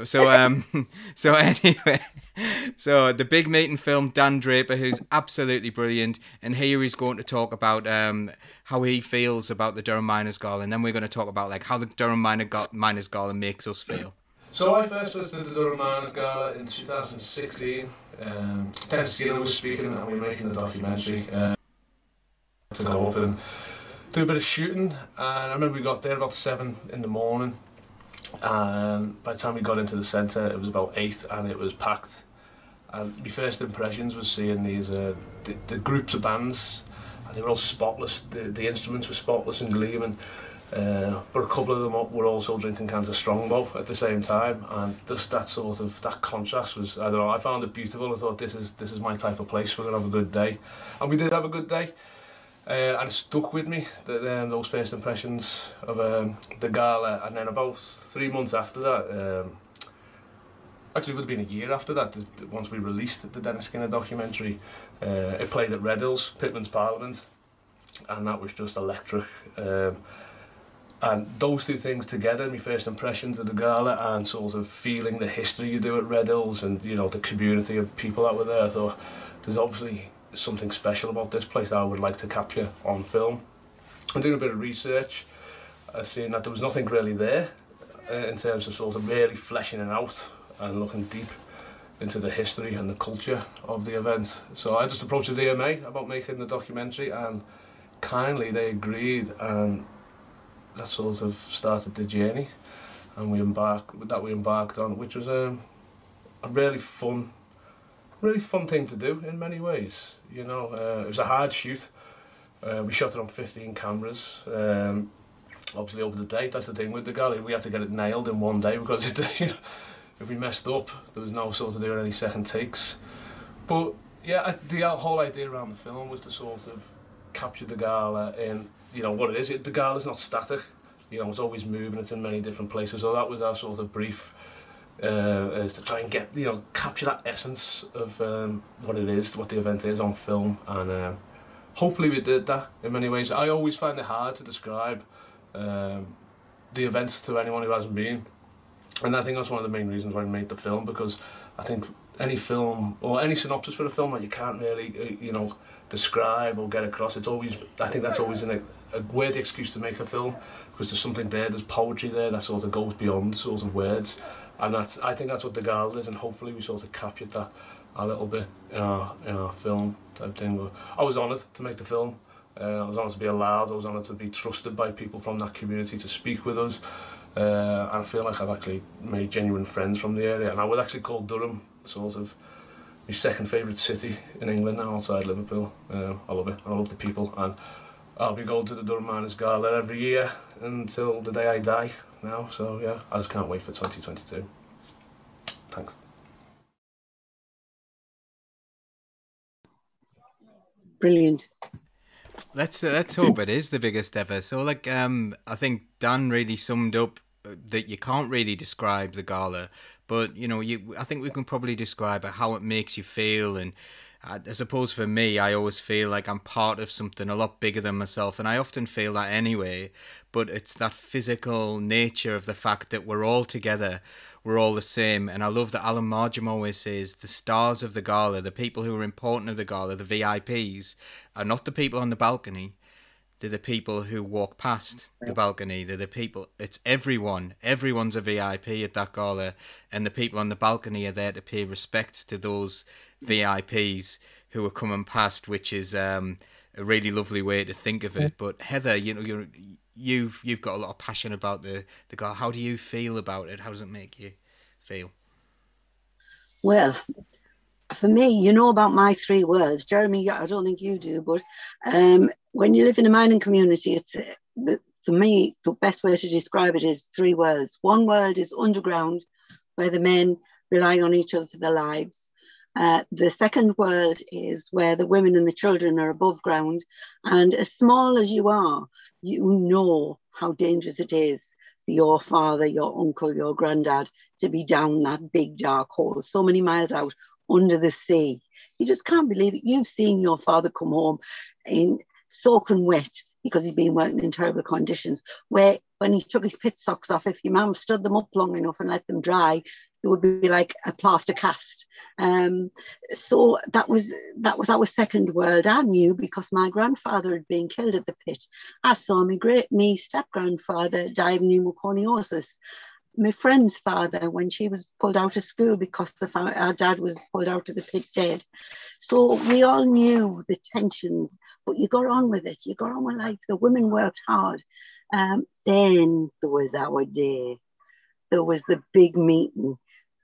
So, um, so anyway, so the big meeting film, Dan Draper, who's absolutely brilliant, and here he's going to talk about um, how he feels about the Durham Miners Gala, and then we're going to talk about like how the Durham Miner Miners Gala makes us feel. So I first listened to the Durham Miners Gala in 2016. Um, Ken Skinner was speaking and we were making a documentary uh, to go up and do a bit of shooting. And I remember we got there about 7 in the morning. And by the time we got into the centre, it was about 8 and it was packed. And my first impressions was seeing these uh, the, the groups of bands, and they were all spotless. The, the instruments were spotless and gleaming. Uh, but a couple of them were also drinking cans of Strongbow at the same time, and just that sort of that contrast was I don't know. I found it beautiful. I thought this is this is my type of place. We're gonna have a good day, and we did have a good day. Uh, and it stuck with me that um, those first impressions of um, the gala, and then about three months after that. Um, Actually, it would have been a year after that, th- th- once we released the Dennis Skinner documentary. Uh, it played at Red Hills, Pitman's Parliament, and that was just electric. Um, and those two things together, my first impressions of the gala and sort of feeling the history you do at Red Hills and, you know, the community of people that were there, thought there's obviously something special about this place that I would like to capture on film. I'm doing a bit of research, I seen that there was nothing really there uh, in terms of sort of really fleshing it out and looking deep into the history and the culture of the event. So I just approached the DMA about making the documentary and kindly they agreed and that sort of started the journey and we embarked that we embarked on which was um, a really fun really fun thing to do in many ways you know uh, it was a hard shoot. Uh, we shot it on 15 cameras um, obviously over the day that's the thing with the gala we had to get it nailed in one day because it, you know, if we messed up there was no sort of doing any second takes. But yeah the whole idea around the film was to sort of capture the gala in you know what it is. It, the gala's not static you know it's always moving it's in many different places so that was our sort of brief uh, is to try and get you know capture that essence of um, what it is, what the event is on film, and uh, hopefully we did that in many ways. I always find it hard to describe um, the events to anyone who hasn't been, and I think that's one of the main reasons why I made the film because I think any film or any synopsis for a film that you can't really uh, you know describe or get across. It's always I think that's always an, a weird excuse to make a film because there's something there, there's poetry there that sort of goes beyond sort of words, and that's I think that's what the Gala is, and hopefully we sort of captured that a little bit in our in our film type thing. I was honoured to make the film. Uh, I was honoured to be allowed. I was honoured to be trusted by people from that community to speak with us. Uh, and I feel like I've actually made genuine friends from the area. And I would actually call Durham sort of my second favourite city in England now outside Liverpool. Uh, I love it. I love the people. And I'll be going to the Durham Miners Gala every year until the day I die now. So yeah, I just can't wait for 2022. Thanks. Brilliant. Let's uh, let's hope it is the biggest ever. So like um I think Dan really summed up uh, that you can't really describe the gala, but you know you I think we can probably describe how it makes you feel and I suppose for me, I always feel like I'm part of something a lot bigger than myself, and I often feel that anyway. But it's that physical nature of the fact that we're all together, we're all the same. And I love that Alan Mardghum always says the stars of the gala, the people who are important of the gala, the VIPs, are not the people on the balcony. They're the people who walk past the balcony. They're the people. It's everyone. Everyone's a VIP at that gala, and the people on the balcony are there to pay respects to those VIPs who are coming past, which is um, a really lovely way to think of it. But Heather, you know, you're you've you've got a lot of passion about the the gala. How do you feel about it? How does it make you feel? Well, for me, you know about my three words, Jeremy. I don't think you do, but um, when you live in a mining community, it's uh, for me the best way to describe it is three words. One word is underground, where the men rely on each other for their lives. Uh, the second world is where the women and the children are above ground. And as small as you are, you know how dangerous it is for your father, your uncle, your granddad to be down that big dark hole, so many miles out under the sea. You just can't believe it. You've seen your father come home in soaking wet because he's been working in terrible conditions. Where when he took his pit socks off, if your mum stood them up long enough and let them dry, would be like a plaster cast. Um, so that was that was our second world. I knew because my grandfather had been killed at the pit. I saw my great me step grandfather die of pneumoconiosis. My friend's father, when she was pulled out of school because the our dad was pulled out of the pit dead. So we all knew the tensions, but you got on with it. You got on with life. The women worked hard. Um, then there was our day. There was the big meeting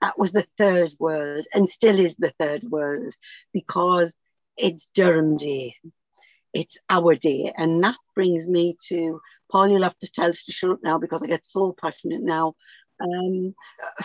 that was the third world and still is the third world because it's Durham Day. It's our day. And that brings me to Paul, you'll have to tell us to shut up now because I get so passionate now. Um,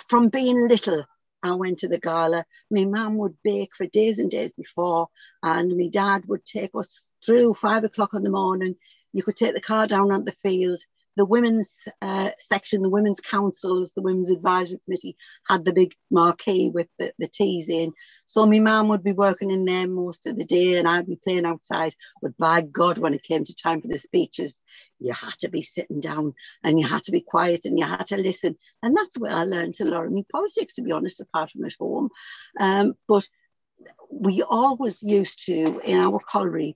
from being little, I went to the gala. My mum would bake for days and days before, and my dad would take us through five o'clock in the morning. You could take the car down on the field the women's uh, section, the women's councils, the women's advisory committee had the big marquee with the, the teas in. So my mum would be working in there most of the day and I'd be playing outside. But by God, when it came to time for the speeches, you had to be sitting down and you had to be quiet and you had to listen. And that's where I learned a lot of my politics, to be honest, apart from at home. Um, but we always used to, in our colliery,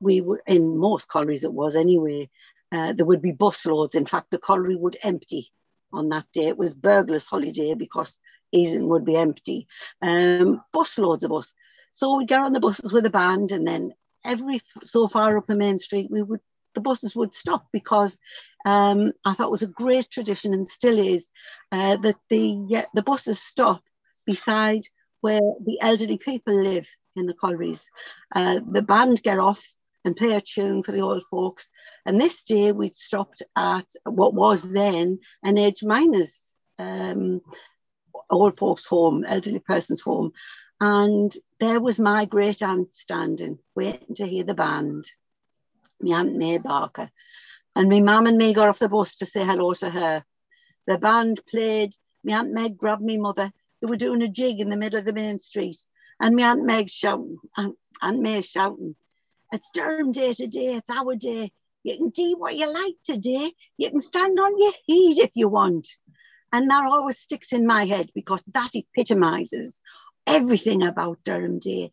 we were in most collieries it was anyway uh, there would be busloads. In fact, the colliery would empty on that day. It was burglars' holiday because Easington would be empty. Um, busloads of us. So we'd get on the buses with a band, and then every so far up the main street, we would the buses would stop because um, I thought it was a great tradition and still is uh, that the the buses stop beside where the elderly people live in the collieries. Uh, the band get off and play a tune for the old folks. And this day we'd stopped at what was then an age miners um, old folks' home, elderly person's home. And there was my great aunt standing, waiting to hear the band, my aunt May Barker. And my mum and me got off the bus to say hello to her. The band played My Aunt Meg grabbed me mother. They were doing a jig in the middle of the main street. And my Aunt Meg shouting, Aunt, Aunt shouting, it's Durham Day today, it's our day. You can do what you like today. You can stand on your heat if you want. And that always sticks in my head because that epitomizes everything about Durham Day.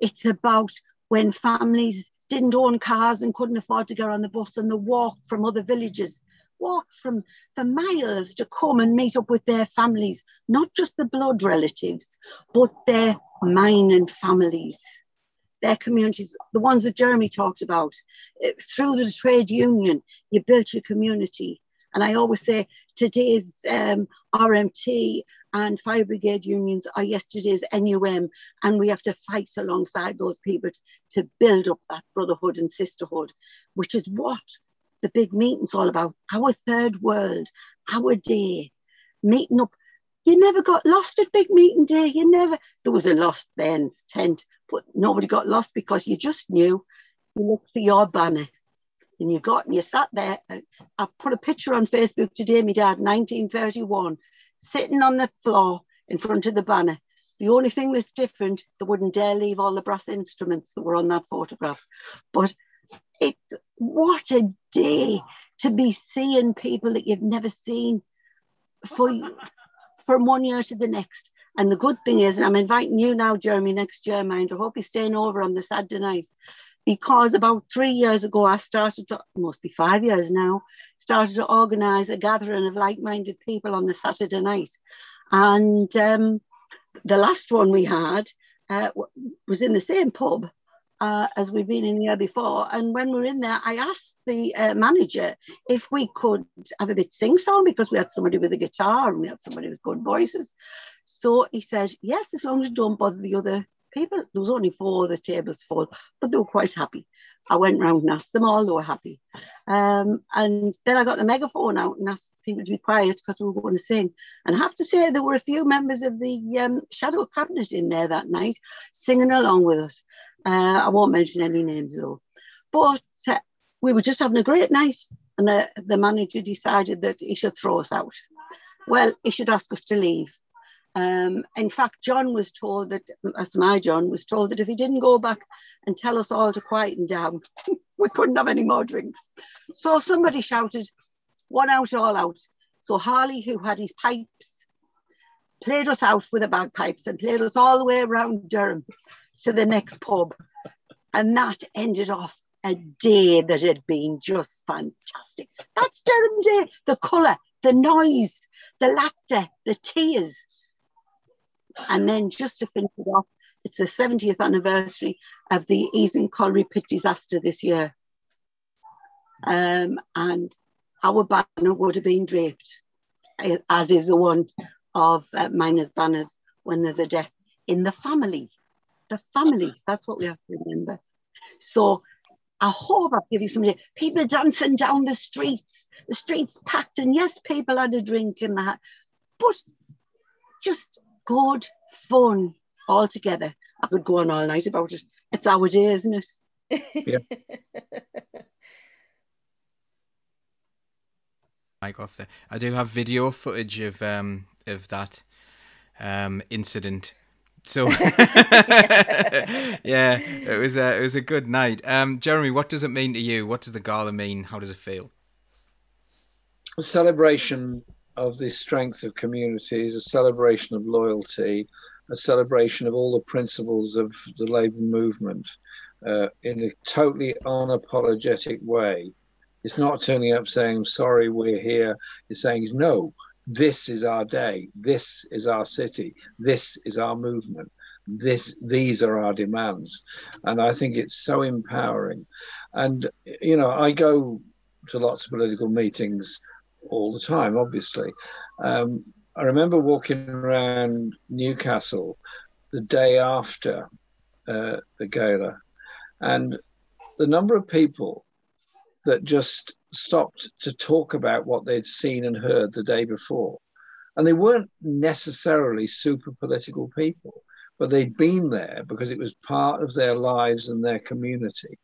It's about when families didn't own cars and couldn't afford to get on the bus and the walk from other villages, walked from for miles to come and meet up with their families, not just the blood relatives, but their mining families, their communities, the ones that Jeremy talked about. Through the trade union, you built your community. And I always say today's um, RMT and fire brigade unions are yesterday's NUM, and we have to fight alongside those people to build up that brotherhood and sisterhood, which is what the big meeting's all about. Our third world, our day, meeting up. You never got lost at big meeting day. You never. There was a lost Ben's tent, but nobody got lost because you just knew. You looked for your banner and you got and you sat there. I put a picture on Facebook today, my dad, 1931 sitting on the floor in front of the banner. The only thing that's different, they wouldn't dare leave all the brass instruments that were on that photograph. But it, what a day to be seeing people that you've never seen for from one year to the next. And the good thing is, and I'm inviting you now, Jeremy, next year, mind. I hope you're staying over on the Saturday night because about three years ago, I started, to, must be five years now, started to organise a gathering of like-minded people on the Saturday night. And um, the last one we had uh, was in the same pub uh, as we've been in the year before. And when we were in there, I asked the uh, manager if we could have a bit sing-song because we had somebody with a guitar and we had somebody with good voices. So he said, yes, as long as you don't bother the other people, there was only four of the tables full, but they were quite happy. I went round and asked them all, they were happy. Um, and then I got the megaphone out and asked people to be quiet because we were going to sing. And I have to say, there were a few members of the um, Shadow Cabinet in there that night singing along with us. Uh, I won't mention any names though. But uh, we were just having a great night, and the, the manager decided that he should throw us out. Well, he should ask us to leave. Um, in fact, John was told that, that's my John, was told that if he didn't go back and tell us all to quieten down, we couldn't have any more drinks. So somebody shouted, one out, all out. So Harley, who had his pipes, played us out with the bagpipes and played us all the way around Durham to the next pub. And that ended off a day that had been just fantastic. That's Durham Day. The colour, the noise, the laughter, the tears. And then just to finish it off, it's the 70th anniversary of the Easington Colliery Pit disaster this year. Um, and our banner would have been draped, as is the one of uh, miners' banners when there's a death in the family. The family, that's what we have to remember. So I hope I've given you some people dancing down the streets, the streets packed, and yes, people had a drink in that, but just good fun all together. I could go on all night about it. It's our day, isn't it? Yeah. Mic off there. I do have video footage of um of that um incident. So yeah, it was a it was a good night. Um, Jeremy, what does it mean to you? What does the gala mean? How does it feel? A celebration of the strength of communities, a celebration of loyalty, a celebration of all the principles of the labour movement uh, in a totally unapologetic way. It's not turning up saying, sorry, we're here. It's saying, no, this is our day. This is our city. This is our movement. This, these are our demands. And I think it's so empowering. And, you know, I go to lots of political meetings all the time, obviously. Um, I remember walking around Newcastle the day after uh, the gala, and the number of people that just stopped to talk about what they'd seen and heard the day before. And they weren't necessarily super political people, but they'd been there because it was part of their lives and their community.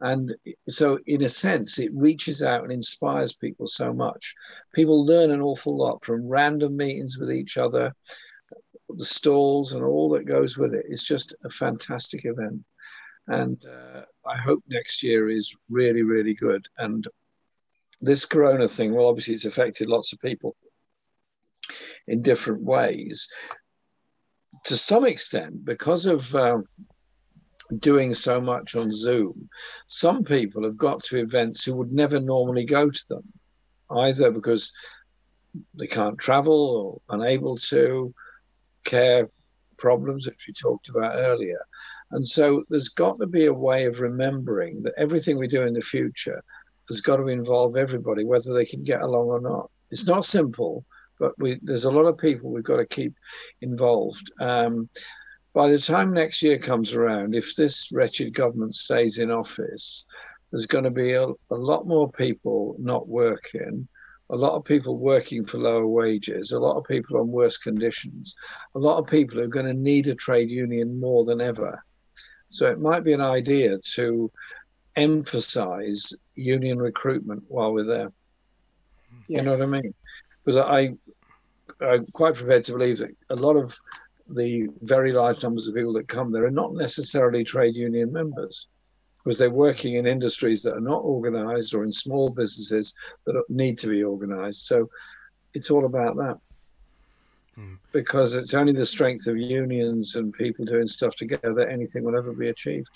And so, in a sense, it reaches out and inspires people so much. People learn an awful lot from random meetings with each other, the stalls, and all that goes with it. It's just a fantastic event. And uh, I hope next year is really, really good. And this corona thing, well, obviously, it's affected lots of people in different ways to some extent, because of uh, doing so much on Zoom, some people have got to events who would never normally go to them, either because they can't travel or unable to, care problems, which we talked about earlier. And so there's got to be a way of remembering that everything we do in the future has got to involve everybody, whether they can get along or not. It's not simple, but we, there's a lot of people we've got to keep involved. Um, by the time next year comes around, if this wretched government stays in office, there's going to be a, a lot more people not working, a lot of people working for lower wages, a lot of people on worse conditions, a lot of people who are going to need a trade union more than ever. So it might be an idea to emphasize union recruitment while we're there. Yeah. You know what I mean? Because I, I'm quite prepared to believe that a lot of the very large numbers of people that come there are not necessarily trade union members because they're working in industries that are not organized or in small businesses that need to be organized. So it's all about that. Because it's only the strength of unions and people doing stuff together that anything will ever be achieved.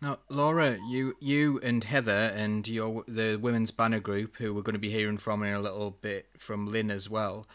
Now, Laura, you you and Heather and your the women's banner group, who we're going to be hearing from in a little bit from Lynn as well.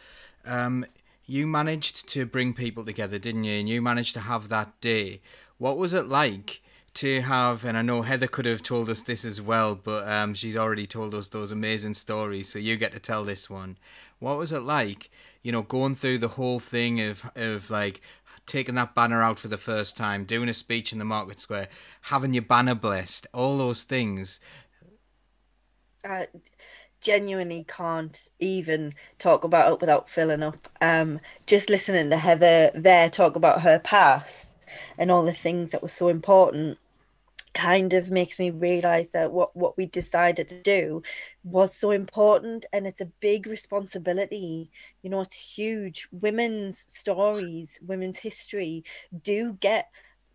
Um, you managed to bring people together, didn't you? And you managed to have that day. What was it like to have? And I know Heather could have told us this as well, but um, she's already told us those amazing stories. So you get to tell this one. What was it like? You know, going through the whole thing of of like taking that banner out for the first time, doing a speech in the market square, having your banner blessed, all those things. I genuinely can't even talk about it without filling up. Um, just listening to Heather there talk about her past and all the things that were so important kind of makes me realize that what what we decided to do was so important and it's a big responsibility. You know it's huge. Women's stories women's history do get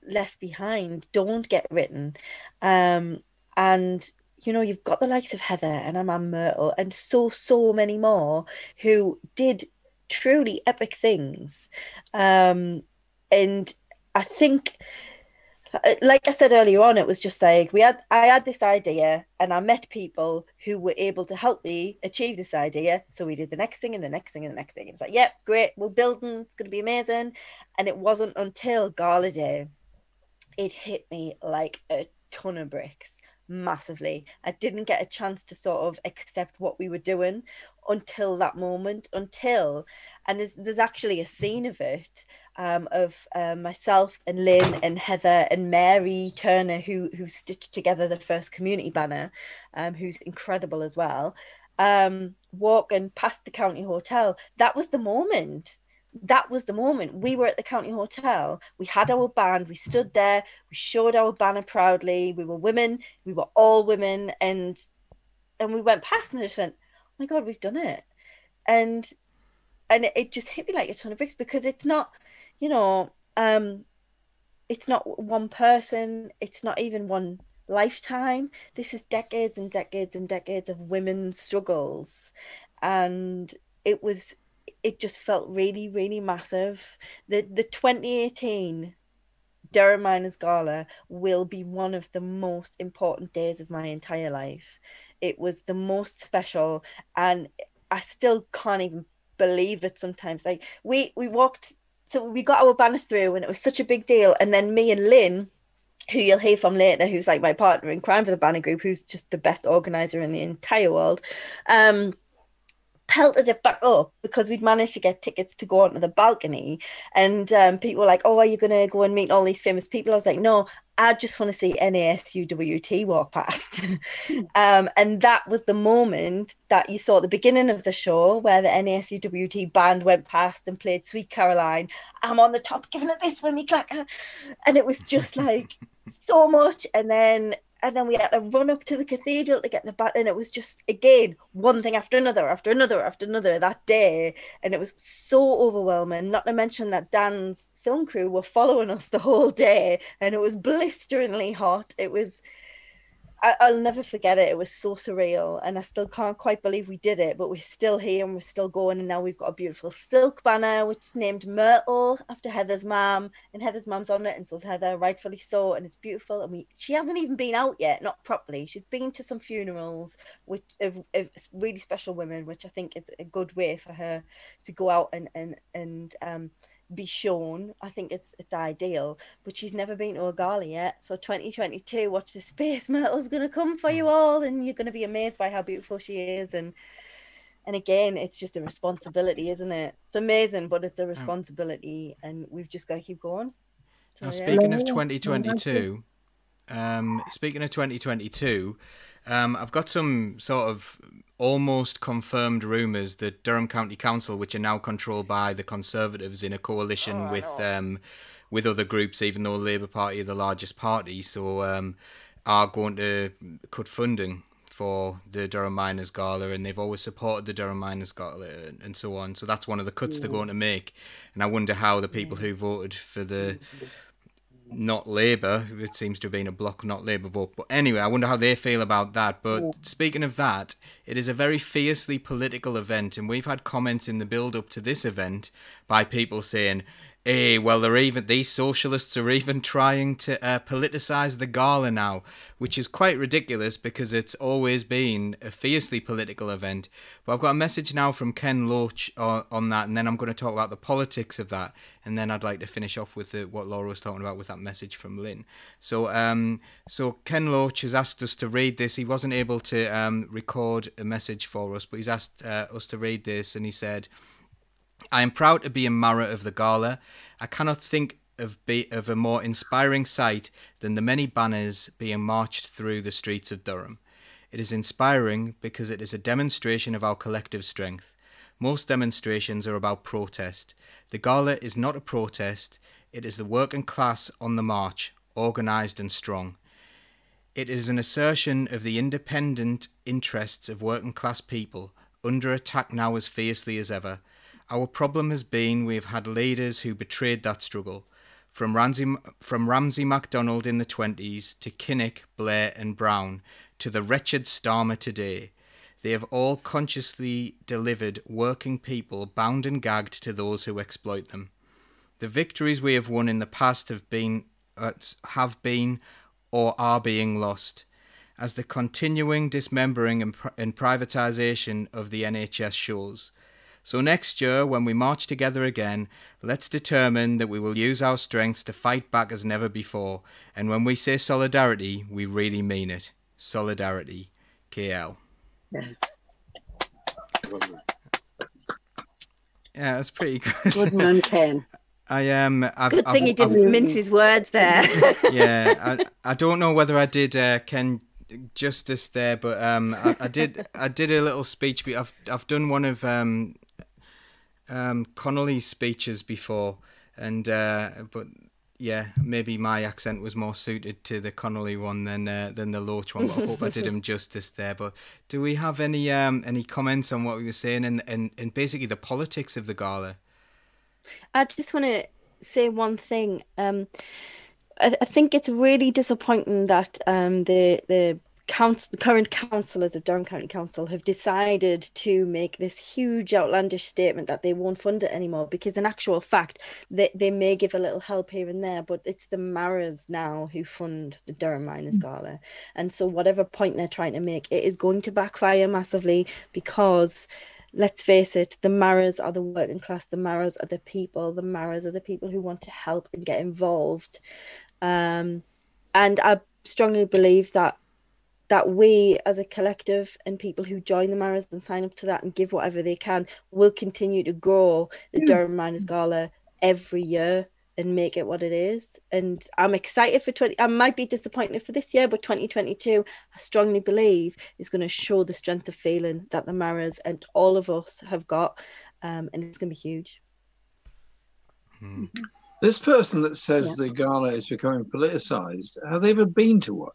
left behind don't get written. Um and you know you've got the likes of heather and Amand Myrtle and so so many more who did truly epic things. Um and i think Uh, like I said earlier on, it was just like we had I had this idea and I met people who were able to help me achieve this idea. So we did the next thing and the next thing and the next thing. It's like, yep, great, we're building, it's gonna be amazing. And it wasn't until Gala Day it hit me like a ton of bricks massively. I didn't get a chance to sort of accept what we were doing until that moment, until and there's there's actually a scene of it um, of uh, myself and Lynn and Heather and Mary Turner who who stitched together the first community banner, um, who's incredible as well. Um, walking past the county hotel, that was the moment that was the moment. We were at the county hotel. We had our band. We stood there. We showed our banner proudly. We were women. We were all women, and and we went past and just went, "Oh my god, we've done it!" And and it just hit me like a ton of bricks because it's not, you know, um, it's not one person. It's not even one lifetime. This is decades and decades and decades of women's struggles, and it was it just felt really, really massive. The the 2018 Durham Miners Gala will be one of the most important days of my entire life. It was the most special, and I still can't even believe it sometimes. Like we we walked, so we got our banner through, and it was such a big deal. And then me and Lynn, who you'll hear from later, who's like my partner in crime for the banner group, who's just the best organizer in the entire world. Um, pelted it back up because we'd managed to get tickets to go onto the balcony. And um, people were like, Oh, are you going to go and meet all these famous people? I was like, No, I just want to see NASUWT walk past. um, and that was the moment that you saw at the beginning of the show where the NASUWT band went past and played Sweet Caroline. I'm on the top giving it this with me clacker. And it was just like so much. And then and then we had to run up to the cathedral to get the bat and it was just again one thing after another after another after another that day and it was so overwhelming not to mention that dan's film crew were following us the whole day and it was blisteringly hot. It was I, will never forget it. It was so surreal, and I still can't quite believe we did it. But we're still here and we're still going. And now we've got a beautiful silk banner, which is named Myrtle after Heather's mom, and Heather's mom's on it, and so is Heather, rightfully so. And it's beautiful. And we she hasn't even been out yet, not properly. She's been to some funerals, which of, of really special women, which I think is a good way for her to go out and and and um be shown. I think it's it's ideal, but she's never been to a gala yet. So 2022, watch the space. Myrtle's gonna come for you mm. all, and you're gonna be amazed by how beautiful she is. And and again, it's just a responsibility, isn't it? It's amazing, but it's a responsibility, and we've just got to keep going. So, now, speaking yeah. of 2022, um, speaking of 2022, um, I've got some sort of almost confirmed rumours that Durham County Council, which are now controlled by the Conservatives in a coalition oh, with um, with other groups, even though the Labour Party are the largest party, so um, are going to cut funding for the Durham Miners Gala, and they've always supported the Durham Miners Gala and so on. So that's one of the cuts yeah. they're going to make. And I wonder how the people who voted for the not Labour. It seems to have been a block, not Labour vote. But anyway, I wonder how they feel about that. But speaking of that, it is a very fiercely political event, and we've had comments in the build up to this event by people saying, Hey, well, they're even these socialists are even trying to uh, politicize the gala now, which is quite ridiculous because it's always been a fiercely political event. But I've got a message now from Ken Loach on, on that, and then I'm going to talk about the politics of that, and then I'd like to finish off with the, what Laura was talking about with that message from Lynn. So, um, so Ken Loach has asked us to read this. He wasn't able to um, record a message for us, but he's asked uh, us to read this, and he said. I am proud to be a Marra of the Gala. I cannot think of, be, of a more inspiring sight than the many banners being marched through the streets of Durham. It is inspiring because it is a demonstration of our collective strength. Most demonstrations are about protest. The Gala is not a protest, it is the working class on the march, organised and strong. It is an assertion of the independent interests of working class people, under attack now as fiercely as ever. Our problem has been we have had leaders who betrayed that struggle. From Ramsay, from Ramsay MacDonald in the 20s to Kinnock, Blair, and Brown to the wretched Starmer today, they have all consciously delivered working people bound and gagged to those who exploit them. The victories we have won in the past have been, uh, have been or are being lost, as the continuing dismembering and, and privatisation of the NHS shows. So next year, when we march together again, let's determine that we will use our strengths to fight back as never before. And when we say solidarity, we really mean it. Solidarity. KL. Yes. Yeah, that's pretty good. Good man, Ken. I um. I've, good thing I've, he didn't I've, mince his words there. yeah, I, I don't know whether I did uh, Ken justice there, but um, I, I did I did a little speech. I've I've done one of um um, Connolly's speeches before, and uh, but yeah, maybe my accent was more suited to the Connolly one than uh, than the Loach one. But I hope I did him justice there. But do we have any um, any comments on what we were saying and, and and basically the politics of the gala? I just want to say one thing. Um, I, I think it's really disappointing that um, the the council, the current councillors of Durham County Council have decided to make this huge outlandish statement that they won't fund it anymore because in actual fact they, they may give a little help here and there but it's the Marras now who fund the Durham Miners mm. Gala and so whatever point they're trying to make it is going to backfire massively because let's face it, the Marras are the working class, the Marras are the people, the Marras are the people who want to help and get involved. Um, and I strongly believe that that we as a collective and people who join the Marras and sign up to that and give whatever they can will continue to grow the mm. Durham Miners Gala every year and make it what it is. And I'm excited for 20. I might be disappointed for this year, but 2022, I strongly believe is going to show the strength of feeling that the Marras and all of us have got, um, and it's going to be huge. Hmm. This person that says yeah. the gala is becoming politicized, have they ever been to one?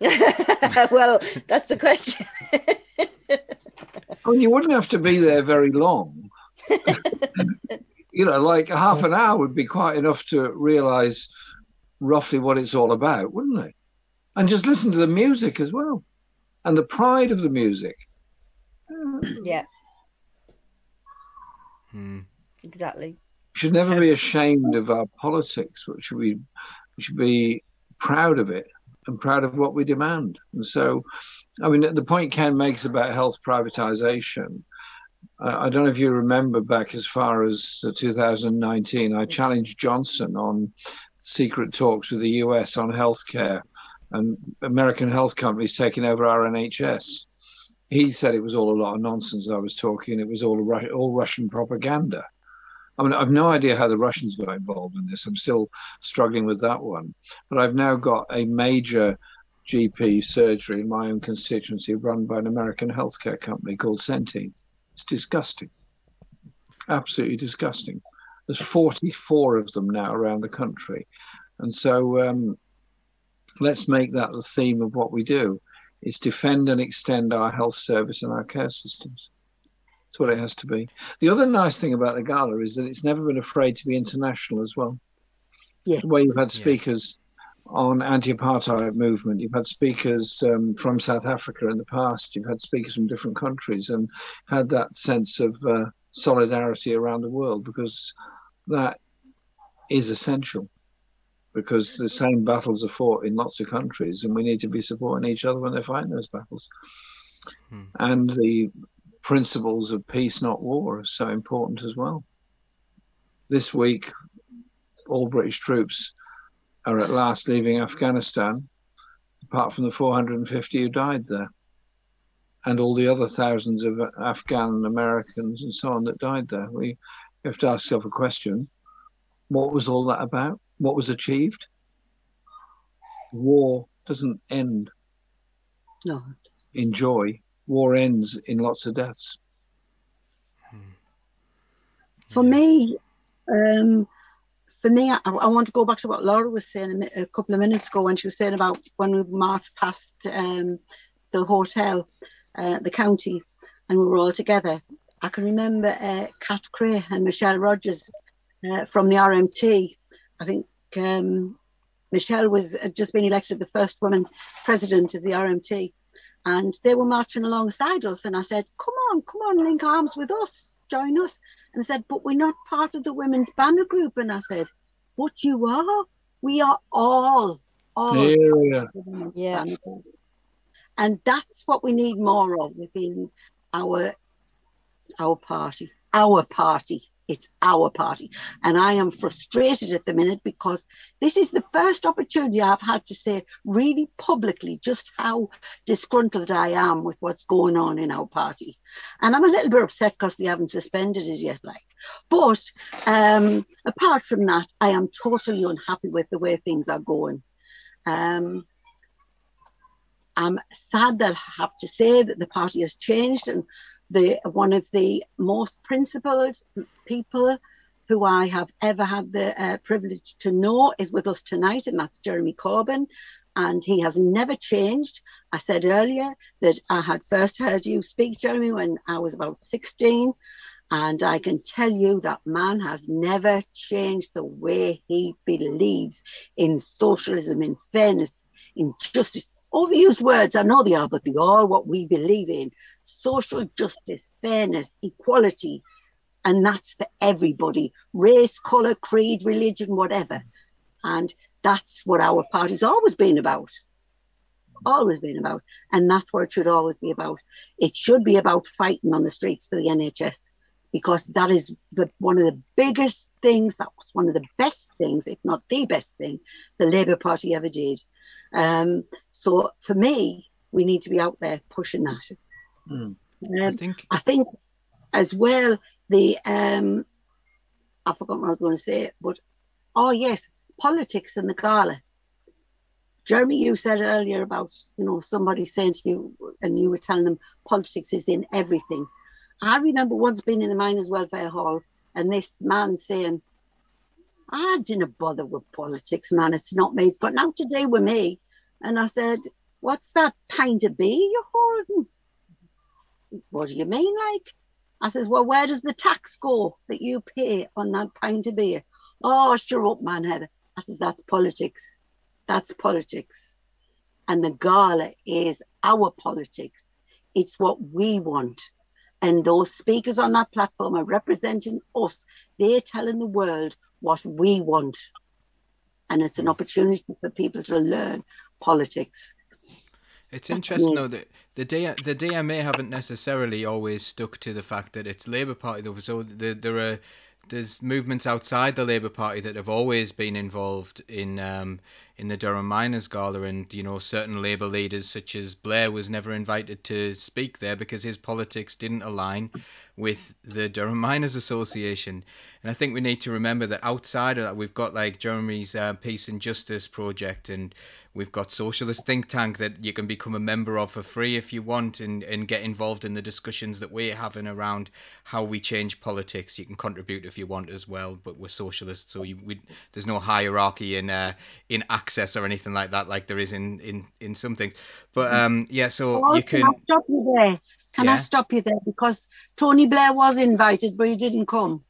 well, that's the question. I mean, you wouldn't have to be there very long. you know, like half an hour would be quite enough to realize roughly what it's all about, wouldn't it? And just listen to the music as well and the pride of the music. Yeah. Hmm. Exactly. We should never be ashamed of our politics. We should be, we should be proud of it and proud of what we demand. And so, I mean, the point Ken makes about health privatization uh, I don't know if you remember back as far as 2019, I challenged Johnson on secret talks with the US on healthcare and American health companies taking over our NHS. He said it was all a lot of nonsense. I was talking, it was all all Russian propaganda. I mean, I've no idea how the Russians got involved in this. I'm still struggling with that one. But I've now got a major GP surgery in my own constituency run by an American healthcare company called Centene it's disgusting. Absolutely disgusting. There's 44 of them now around the country. And so um, let's make that the theme of what we do is defend and extend our health service and our care systems. That's what it has to be. The other nice thing about the gala is that it's never been afraid to be international as well. Yes. Where you've had speakers on anti-apartheid movement. You've had speakers um, from South Africa in the past. You've had speakers from different countries, and had that sense of uh, solidarity around the world because that is essential. Because the same battles are fought in lots of countries, and we need to be supporting each other when they're fighting those battles. Hmm. And the principles of peace, not war, are so important as well. This week, all British troops are at last leaving Afghanistan, apart from the 450 who died there, and all the other thousands of Afghan Americans and so on that died there. We have to ask ourselves a question what was all that about? What was achieved? War doesn't end no. in joy, war ends in lots of deaths. For me, um, for me, I, I, want to go back to what Laura was saying a, a, couple of minutes ago when she was saying about when we marched past um, the hotel, uh, the county, and we were all together. I can remember uh, Kat Cray and Michelle Rodgers uh, from the RMT. I think um, Michelle was just been elected the first woman president of the RMT, and they were marching alongside us. And I said, "Come on, come on, link arms with us, join us." and I said, But we're not part of the women's banner group. And I said, But you are. We are all, all. Yeah. yeah. And that's what we need more of within our our party. Our party. It's our party. And I am frustrated at the minute because this is the first opportunity I've had to say really publicly just how disgruntled I am with what's going on in our party. And I'm a little bit upset because they haven't suspended us yet, like. But um, apart from that, I am totally unhappy with the way things are going. Um, I'm sad that I have to say that the party has changed and the one of the most principled people who I have ever had the uh, privilege to know is with us tonight, and that's Jeremy Corbyn. And he has never changed. I said earlier that I had first heard you speak, Jeremy, when I was about 16. And I can tell you that man has never changed the way he believes in socialism, in fairness, in justice overused words, I know they are, but they are what we believe in social justice, fairness, equality. And that's for everybody race, colour, creed, religion, whatever. And that's what our party's always been about. Always been about. And that's what it should always be about. It should be about fighting on the streets for the NHS because that is the, one of the biggest things, that was one of the best things, if not the best thing, the Labour Party ever did. Um, so for me, we need to be out there pushing that. Mm. Um, I think I think as well the um, I forgot what I was going to say, but oh yes, politics in the gala. Jeremy, you said earlier about you know somebody saying to you, and you were telling them politics is in everything. I remember once being in the Miners Welfare Hall, and this man saying, "I didn't bother with politics, man. It's not me. It's got nothing to do with me." And I said, "What's that pint of beer you're holding?" What do you mean, like? I says, Well, where does the tax go that you pay on that pint of beer? Oh, sure up, man, Heather. I says, That's politics. That's politics. And the gala is our politics. It's what we want. And those speakers on that platform are representing us. They're telling the world what we want. And it's an opportunity for people to learn politics. It's interesting though that the D- the DMA haven't necessarily always stuck to the fact that it's Labour Party though. So the, there are there's movements outside the Labour Party that have always been involved in um, in the Durham Miners Gala, and you know certain Labour leaders such as Blair was never invited to speak there because his politics didn't align with the Durham Miners Association. And I think we need to remember that outside of that, we've got like Jeremy's uh, Peace and Justice project, and we've got Socialist Think Tank that you can become a member of for free if you want, and, and get involved in the discussions that we're having around how we change politics. You can contribute if you want as well, but we're socialists, so you, we, there's no hierarchy in uh, in access or anything like that, like there is in in in some things. But um, yeah, so Oh, you can can. I stop you there? Can I stop you there? Because Tony Blair was invited, but he didn't come.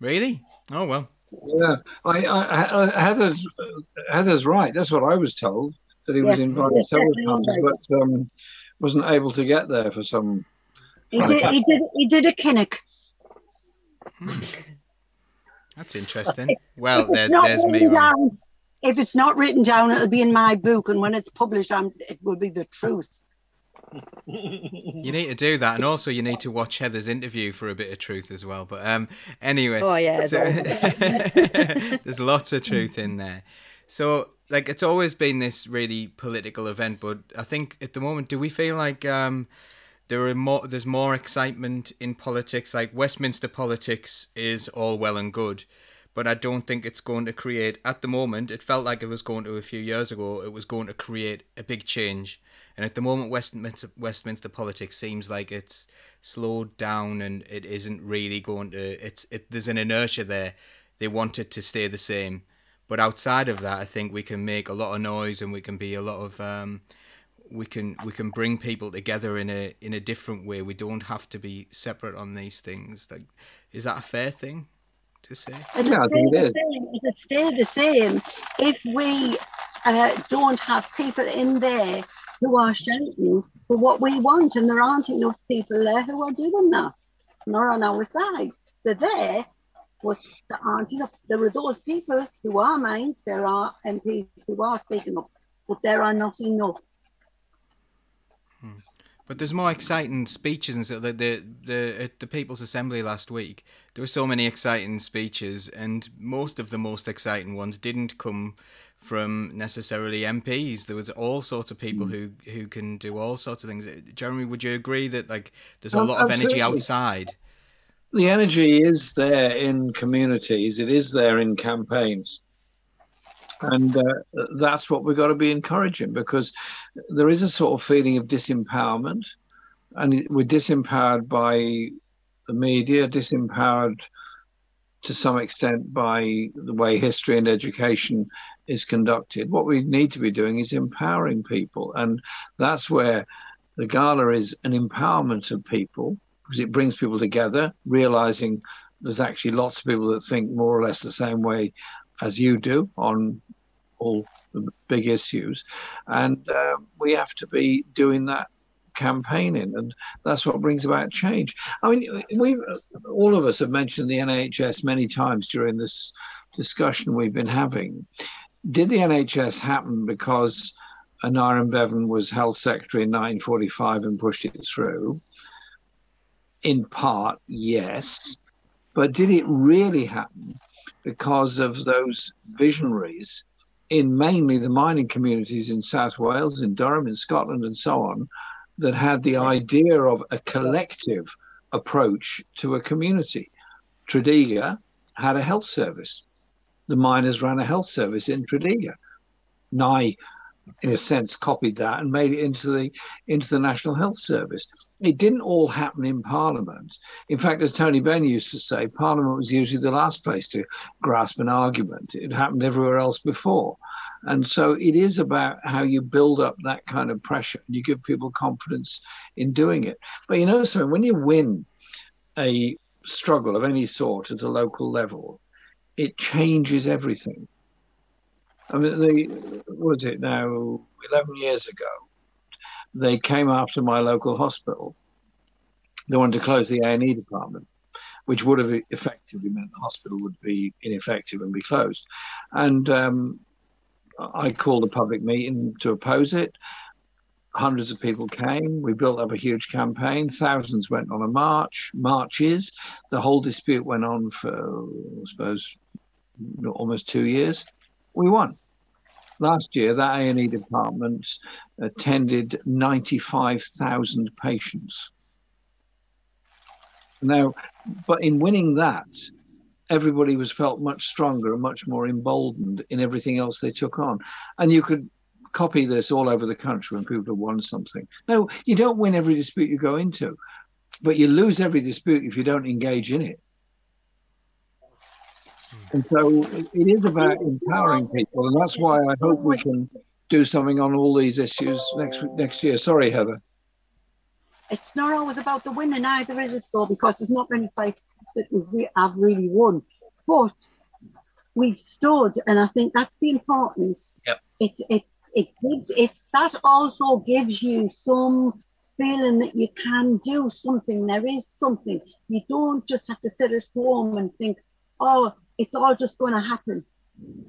Really? Oh well. Yeah, I, I, I, Heather's Heather's right. That's what I was told that he was invited yes, several times, but um, wasn't able to get there for some. He did. He did. He did a kinnock. That's interesting. Well, there, not there's me written wrong. Down- If it's not written down, it'll be in my book, and when it's published, I'm, it will be the truth. You need to do that, and also you need to watch Heather's interview for a bit of truth as well. But um, anyway, Oh, yeah, so- there's lots of truth in there. So, like, it's always been this really political event, but I think at the moment, do we feel like um, there are more? There's more excitement in politics. Like Westminster politics is all well and good, but I don't think it's going to create. At the moment, it felt like it was going to a few years ago. It was going to create a big change, and at the moment, Westminster Westminster politics seems like it's slowed down and it isn't really going to. It's it. There's an inertia there. They want it to stay the same, but outside of that, I think we can make a lot of noise and we can be a lot of. Um, we can we can bring people together in a in a different way. We don't have to be separate on these things. Like, is that a fair thing to say? It'll Yeah, I stay think it the same- It'll stay the same if we uh, don't have people in there who are shouting for what we want, and there aren't enough people there who are doing that. Nor on our side. They're there, but there aren't enough. There are those people who are minds. There are MPs who are speaking up, but there are not enough. But there's more exciting speeches and so the the the at the People's Assembly last week. There were so many exciting speeches, and most of the most exciting ones didn't come from necessarily MPs. There was all sorts of people hmm. who who can do all sorts of things. Jeremy, would you agree that like there's a Oh, lot of energy outside? The energy is there in communities. It is there in campaigns. And uh, that's what we've got to be encouraging because there is a sort of feeling of disempowerment. And we're disempowered by the media, disempowered to some extent by the way history and education is conducted. What we need to be doing is empowering people. And that's where the gala is an empowerment of people because it brings people together, realizing there's actually lots of people that think more or less the same way as you do on all the big issues. And uh, we have to be doing that campaigning, and that's what brings about change. I mean, we all of us have mentioned the NHS many times during this discussion we've been having. Did the NHS happen because Aneurin Bevan was health secretary in 1945 and pushed it through? In part, yes. But did it really happen because of those visionaries in mainly the mining communities in South Wales, in Durham, in Scotland, and so on, that had the idea of a collective approach to a community? Tredegar had a health service. the miners ran a health service in Tredegar. Nye, in a sense, copied that and made it into the into the National Health Service. It didn't all happen in Parliament. In fact, as Tony Benn used to say, Parliament was usually the last place to grasp an argument. It happened everywhere else before. And so it is about how you build up that kind of pressure and you give people confidence in doing it. But you know something, when you win a struggle of any sort at a local level, it changes everything. I mean, they, what is it now, 11 years ago, they came after my local hospital. They wanted to close the A&E department, which would have effectively meant the hospital would be ineffective and be closed. And um, I called a public meeting to oppose it. Hundreds of people came. We built up a huge campaign. Thousands went on a march, marches. The whole dispute went on for, I suppose, almost two years. We won. Last year, that A&E department attended 95,000 patients. Now, but in winning that, everybody was felt much stronger and much more emboldened in everything else they took on. And you could copy this all over the country when people have won something. No, you don't win every dispute you go into, but you lose every dispute if you don't engage in it. And so it is about empowering people, and that's why I hope we can do something on all these issues next next year. Sorry, Heather. It's not always about the winning either, is it? Though, because there's not many fights that we have really won, but we've stood, and I think that's the importance. Yep. It it it gives it that also gives you some feeling that you can do something. There is something. You don't just have to sit at home and think, oh, it's all just going to happen.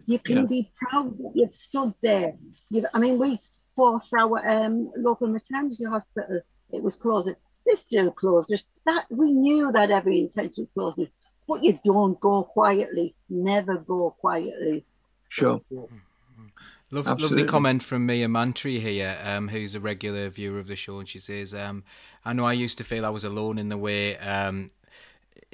You can yeah. be proud that you've stood there. You've, I mean, we fought for our um, local maternity hospital. It was closed. They still closed it. That we knew that every intention closed it. But you don't go quietly. Never go quietly. Sure. Love, lovely comment from Mia Mantri here, um, who's a regular viewer of the show, and she says, um, "I know I used to feel I was alone in the way um,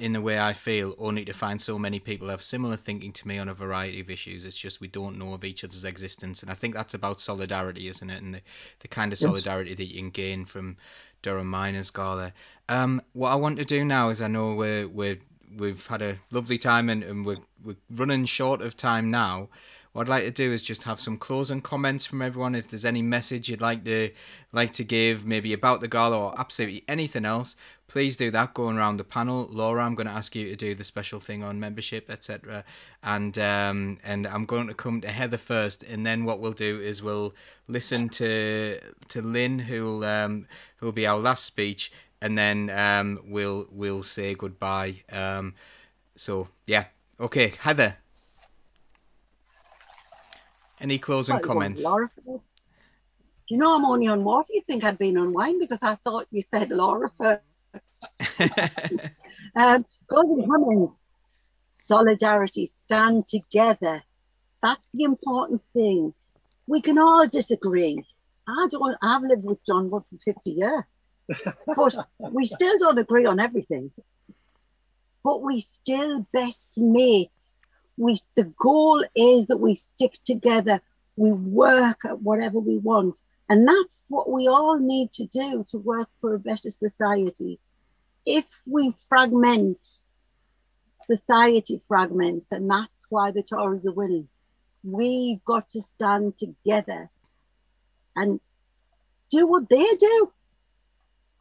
in the way I feel, only to find so many people have similar thinking to me on a variety of issues. It's just we don't know of each other's existence. And I think that's about solidarity, isn't it? And the, the kind of solidarity yes. that you can gain from Durham Miners Gala. Um, what I want to do now is I know we're, we're, we've had a lovely time and, and we're, we're running short of time now. What I'd like to do is just have some closing comments from everyone. If there's any message you'd like to like to give, maybe about the gala or absolutely anything else, please do that going around the panel. Laura, I'm going to ask you to do the special thing on membership, etc. And um, and I'm going to come to Heather first, and then what we'll do is we'll listen to to Lynn, who'll um, who'll be our last speech, and then um, we'll we'll say goodbye. Um, so yeah, okay, Heather. Any closing comments? Laura, you know I'm only on water. You think I've been on wine because I thought you said Laura first. um, comments. Solidarity, stand together. That's the important thing. We can all disagree. I don't. I've lived with John Wood for 50 years, but we still don't agree on everything. But we still best mates we the goal is that we stick together we work at whatever we want and that's what we all need to do to work for a better society if we fragment society fragments and that's why the tories are winning we've got to stand together and do what they do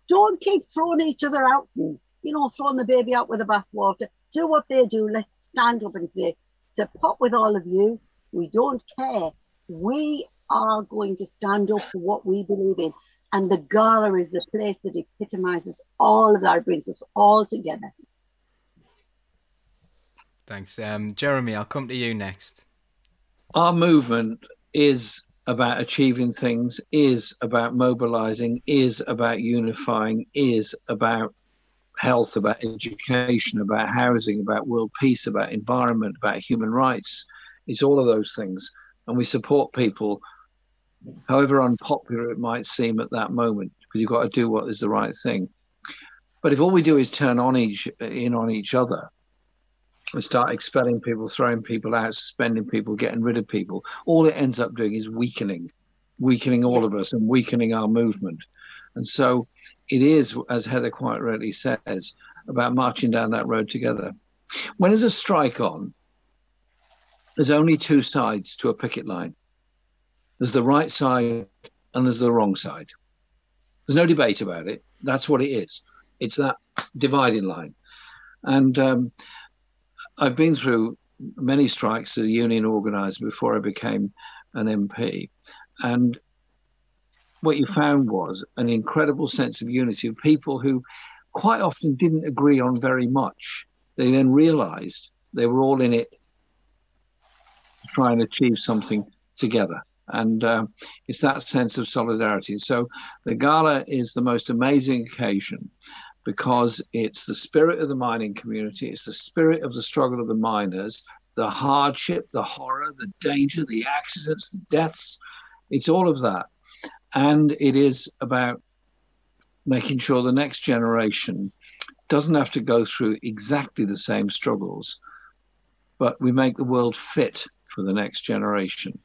don't keep throwing each other out and you know throwing the baby out with the bathwater do what they do. Let's stand up and say, to pop with all of you, we don't care. We are going to stand up for what we believe in. And the gala is the place that epitomizes all of that, brings us all together. Thanks. Um, Jeremy, I'll come to you next. Our movement is about achieving things, is about mobilizing, is about unifying, is about health, about education, about housing, about world peace, about environment, about human rights. It's all of those things. And we support people, however unpopular it might seem at that moment, because you've got to do what is the right thing. But if all we do is turn on each in on each other, and start expelling people, throwing people out, suspending people, getting rid of people, all it ends up doing is weakening, weakening all of us and weakening our movement. And so it is, as Heather quite rightly says, about marching down that road together. When there's a strike on, there's only two sides to a picket line. There's the right side and there's the wrong side. There's no debate about it. That's what it is. It's that dividing line. And um, I've been through many strikes as a union organizer before I became an MP. And what you found was an incredible sense of unity of people who quite often didn't agree on very much. They then realized they were all in it to try and achieve something together. And uh, it's that sense of solidarity. So the gala is the most amazing occasion because it's the spirit of the mining community, it's the spirit of the struggle of the miners, the hardship, the horror, the danger, the accidents, the deaths. It's all of that. And it is about making sure the next generation doesn't have to go through exactly the same struggles, but we make the world fit for the next generation.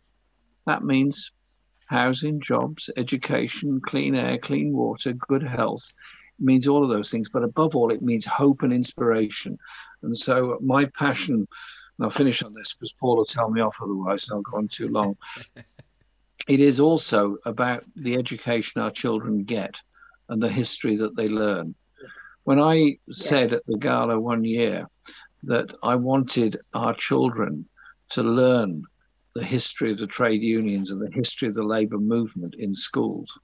That means housing, jobs, education, clean air, clean water, good health. It means all of those things, but above all, it means hope and inspiration. And so, my passion, and I'll finish on this because Paul will tell me off otherwise, and I'll go on too long. it is also about the education our children get and the history that they learn. When I said at the gala one year that I wanted our children to learn the history of the trade unions and the history of the labour movement in schools,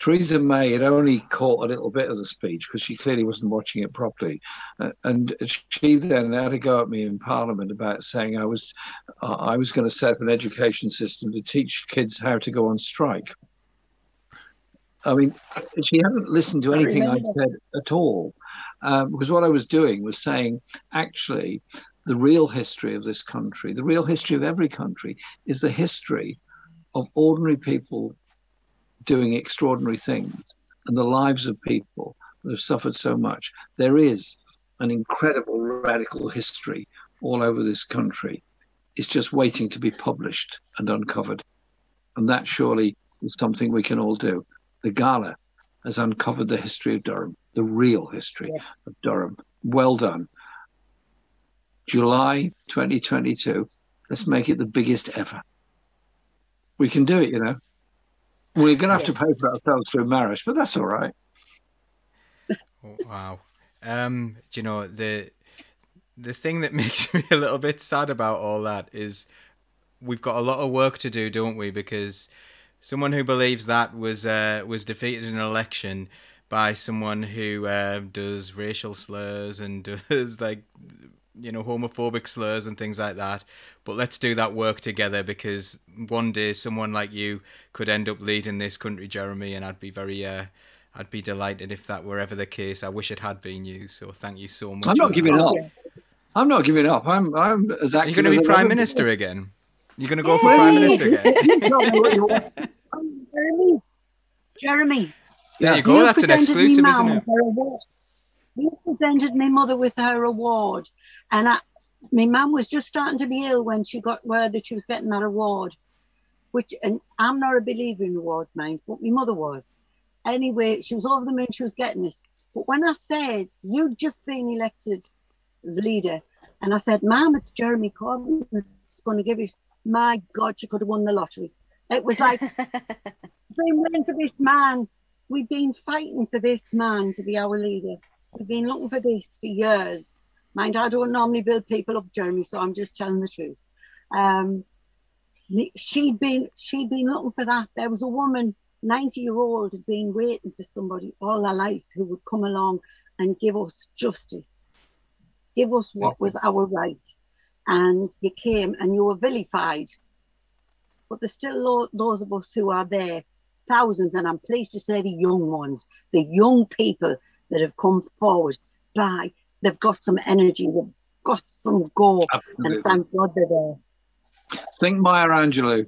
Theresa May had only caught a little bit of the speech because she clearly wasn't watching it properly, uh, and she then had a go at me in Parliament about saying I was uh, I was going to set up an education system to teach kids how to go on strike. I mean, she hadn't listened to anything I said at all, um, because what I was doing was saying, actually, the real history of this country, the real history of every country, is the history of ordinary people doing extraordinary things and the lives of people that have suffered so much. There is an incredible radical history all over this country. It's just waiting to be published and uncovered. And that surely is something we can all do the gala has uncovered the history of Durham, the real history yeah. of Durham. Well done. July 2022. Let's make it the biggest ever. We can do it, you know. We're going to have yes. to pay for ourselves through marriage, but that's all right. Oh, wow. Um, you know the the thing that makes me a little bit sad about all that is we've got a lot of work to do, don't we? Because someone who believes that was uh, was defeated in an election by someone who uh, does racial slurs and does like you know homophobic slurs and things like that but let's do that work together because one day someone like you could end up leading this country jeremy and i'd be very uh, i'd be delighted if that were ever the case i wish it had been you so thank you so much i'm not giving that. up i'm not giving up i'm i'm as active you're going to be prime minister again you're going to go for prime minister again Jeremy. Jeremy. There you go. That's an exclusive, isn't it? You presented my mother with her award, and I, my mum was just starting to be ill when she got word that she was getting that award. Which, and I'm not a believer in awards, mind, but my mother was. Anyway, she was over the moon. She was getting it. But when I said you'd just been elected as leader, and I said, "Ma'am, it's Jeremy Corbyn that's going to give it." My God, she could have won the lottery. It was like, been waiting for this man. We've been fighting for this man to be our leader. We've been looking for this for years. Mind, I don't normally build people up, Jeremy, so I'm just telling the truth. Um, she'd been she'd been looking for that. There was a woman, 90 year old, had been waiting for somebody all her life who would come along and give us justice, give us what was our right. And you came and you were vilified but there's still those of us who are there, thousands, and I'm pleased to say the young ones, the young people that have come forward. By they've got some energy, they've got some go, Absolutely. and thank God they're there. Think Maya Angelou.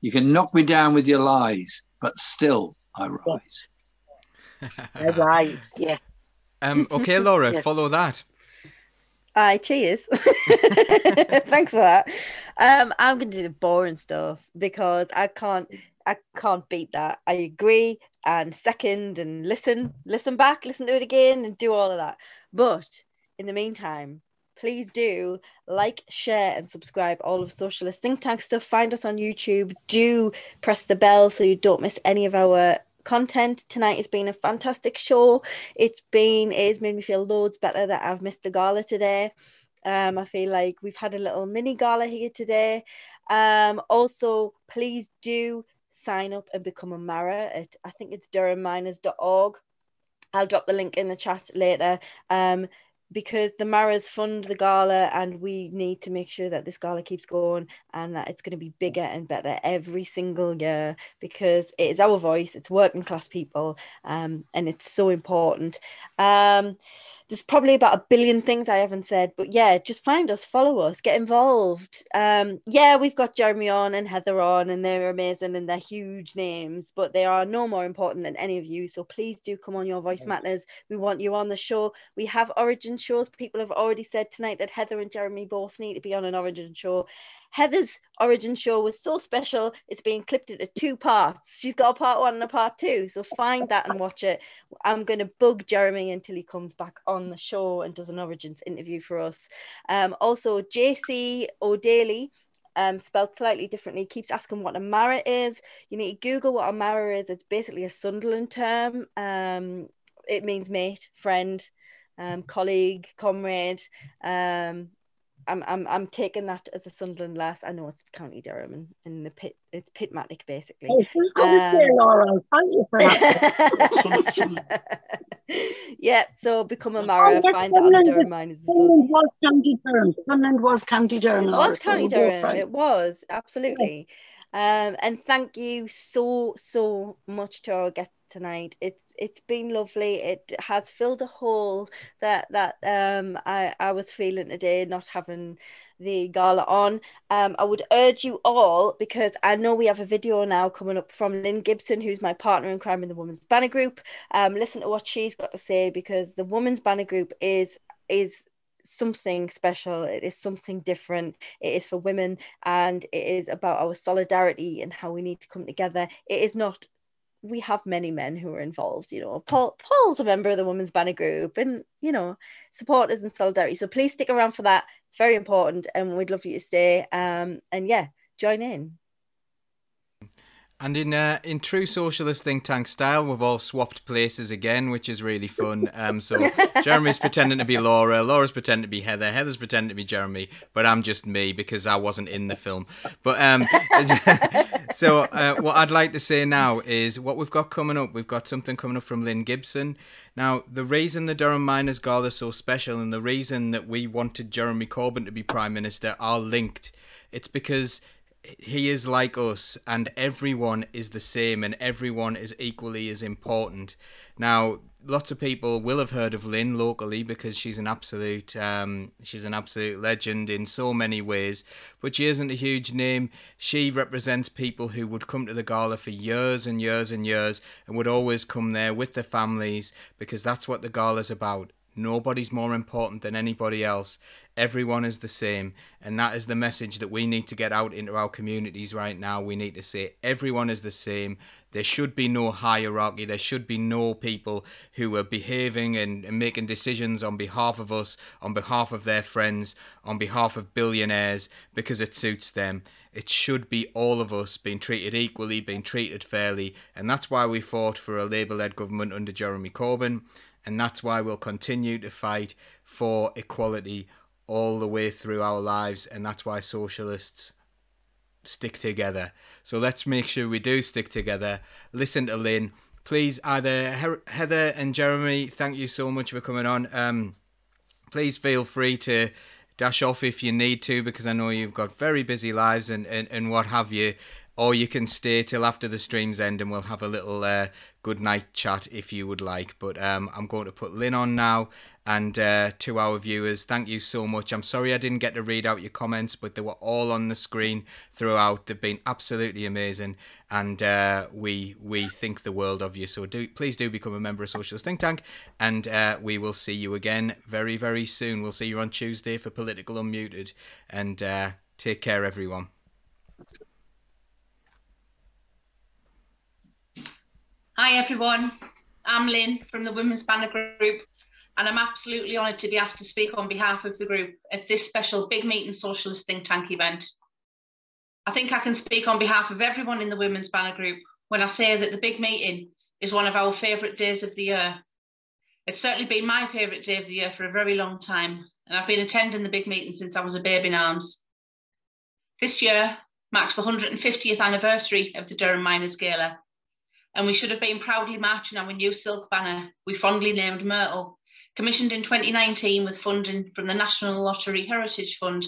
You can knock me down with your lies, but still I rise. I rise, yes. Um, okay, Laura, yes. follow that. Aye, cheers. Thanks for that. Um, I'm going to do the boring stuff because I can't. I can't beat that. I agree and second and listen, listen back, listen to it again, and do all of that. But in the meantime, please do like, share, and subscribe all of Socialist Think Tank stuff. Find us on YouTube. Do press the bell so you don't miss any of our content. Tonight has been a fantastic show. It's been it's made me feel loads better that i've missed the gala today. Um i feel like we've had a little mini gala here today. Um also please do sign up and become a marra at i think it's durhamminers.org i'll drop the link in the chat later. Um because the Marras fund the gala and we need to make sure that this gala keeps going and that it's going to be bigger and better every single year because it is our voice, it's working class people, um, and it's so important. Um, there's probably about a billion things I haven't said, but yeah, just find us, follow us, get involved. Um, yeah, we've got Jeremy on and Heather on, and they're amazing and they're huge names, but they are no more important than any of you. So please do come on Your Voice Matters. We want you on the show. We have origin shows. People have already said tonight that Heather and Jeremy both need to be on an origin show. Heather's origin show was so special, it's being clipped into two parts. She's got a part one and a part two. So find that and watch it. I'm going to bug Jeremy until he comes back on the show and does an origins interview for us. Um, also, JC O'Daly um, spelled slightly differently, keeps asking what a Marra is. You need to Google what a Marra is. It's basically a Sunderland term. Um, it means mate, friend, um, colleague, comrade. Um, I'm I'm I'm taking that as a Sunderland lass. I know it's County Durham and in the pit. It's Pitmatic basically. Oh, she's got um, Laura. Thank you for that. yeah, so become a Marra. Oh, find that on Durham Miners. Sunderland was County Durham. Sunderland was County Durham. It was County Durham. It was absolutely. Um, and thank you so so much to our guests tonight. It's it's been lovely. It has filled a hole that that um I I was feeling today, not having the gala on. Um, I would urge you all because I know we have a video now coming up from Lynn Gibson, who's my partner in crime in the Women's Banner Group. Um, listen to what she's got to say because the Women's Banner Group is is something special it is something different it is for women and it is about our solidarity and how we need to come together it is not we have many men who are involved. You know, Paul Paul's a member of the Women's Banner Group, and you know, supporters and solidarity. So please stick around for that. It's very important, and we'd love you to stay. Um, and yeah, join in. And in uh, in true socialist think tank style, we've all swapped places again, which is really fun. Um, so Jeremy's pretending to be Laura, Laura's pretending to be Heather, Heather's pretending to be Jeremy, but I'm just me because I wasn't in the film. But um, so uh, what I'd like to say now is what we've got coming up. We've got something coming up from Lynn Gibson. Now, the reason the Durham Miners Gala is so special, and the reason that we wanted Jeremy Corbyn to be Prime Minister, are linked. It's because he is like us and everyone is the same and everyone is equally as important. Now lots of people will have heard of lynn locally because she's an absolute um, she's an absolute legend in so many ways but she isn't a huge name. She represents people who would come to the gala for years and years and years and would always come there with their families because that's what the gala's about. Nobody's more important than anybody else. Everyone is the same. And that is the message that we need to get out into our communities right now. We need to say everyone is the same. There should be no hierarchy. There should be no people who are behaving and, and making decisions on behalf of us, on behalf of their friends, on behalf of billionaires because it suits them. It should be all of us being treated equally, being treated fairly. And that's why we fought for a Labour led government under Jeremy Corbyn and that's why we'll continue to fight for equality all the way through our lives, and that's why socialists stick together. So let's make sure we do stick together. Listen to Lynn. Please, either Heather and Jeremy, thank you so much for coming on. Um, please feel free to dash off if you need to, because I know you've got very busy lives and, and, and what have you. or you can stay till after the stream's end and we'll have a little uh, good night chat if you would like. But um, I'm going to put Lynn on now. And uh, to our viewers, thank you so much. I'm sorry I didn't get to read out your comments, but they were all on the screen throughout. They've been absolutely amazing, and uh, we we think the world of you. So do please do become a member of Socialist Think Tank, and uh, we will see you again very very soon. We'll see you on Tuesday for Political Unmuted, and uh, take care, everyone. Hi everyone, I'm Lynn from the Women's Banner Group and I'm absolutely honoured to be asked to speak on behalf of the group at this special Big Meeting Socialist Think Tank event. I think I can speak on behalf of everyone in the Women's Banner Group when I say that the Big Meeting is one of our favourite days of the year. It's certainly been my favourite day of the year for a very long time and I've been attending the Big Meeting since I was a babe in arms. This year marks the 150th anniversary of the Durham Miners Gala and we should have been proudly marching our new silk banner we fondly named Myrtle, commissioned in 2019 with funding from the National Lottery Heritage Fund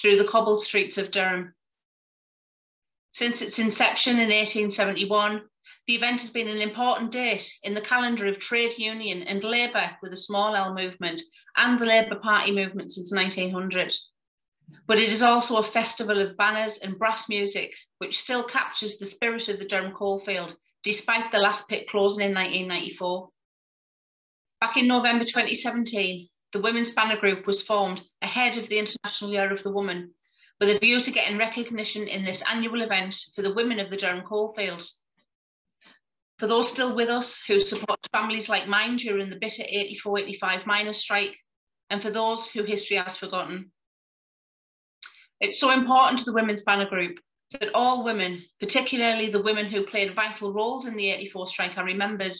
through the cobbled streets of Durham. Since its inception in 1871, the event has been an important date in the calendar of trade union and labour with the small L movement and the Labour Party movement since 1900. But it is also a festival of banners and brass music, which still captures the spirit of the Durham coalfield despite the last pit closing in 1994. Back in November 2017, the Women's Banner Group was formed ahead of the International Year of the Woman, with a view to getting recognition in this annual event for the women of the Durham coalfields. For those still with us who support families like mine during the bitter 84-85 miners' strike, and for those who history has forgotten. It's so important to the Women's Banner Group that all women, particularly the women who played vital roles in the 84 strike, are remembered.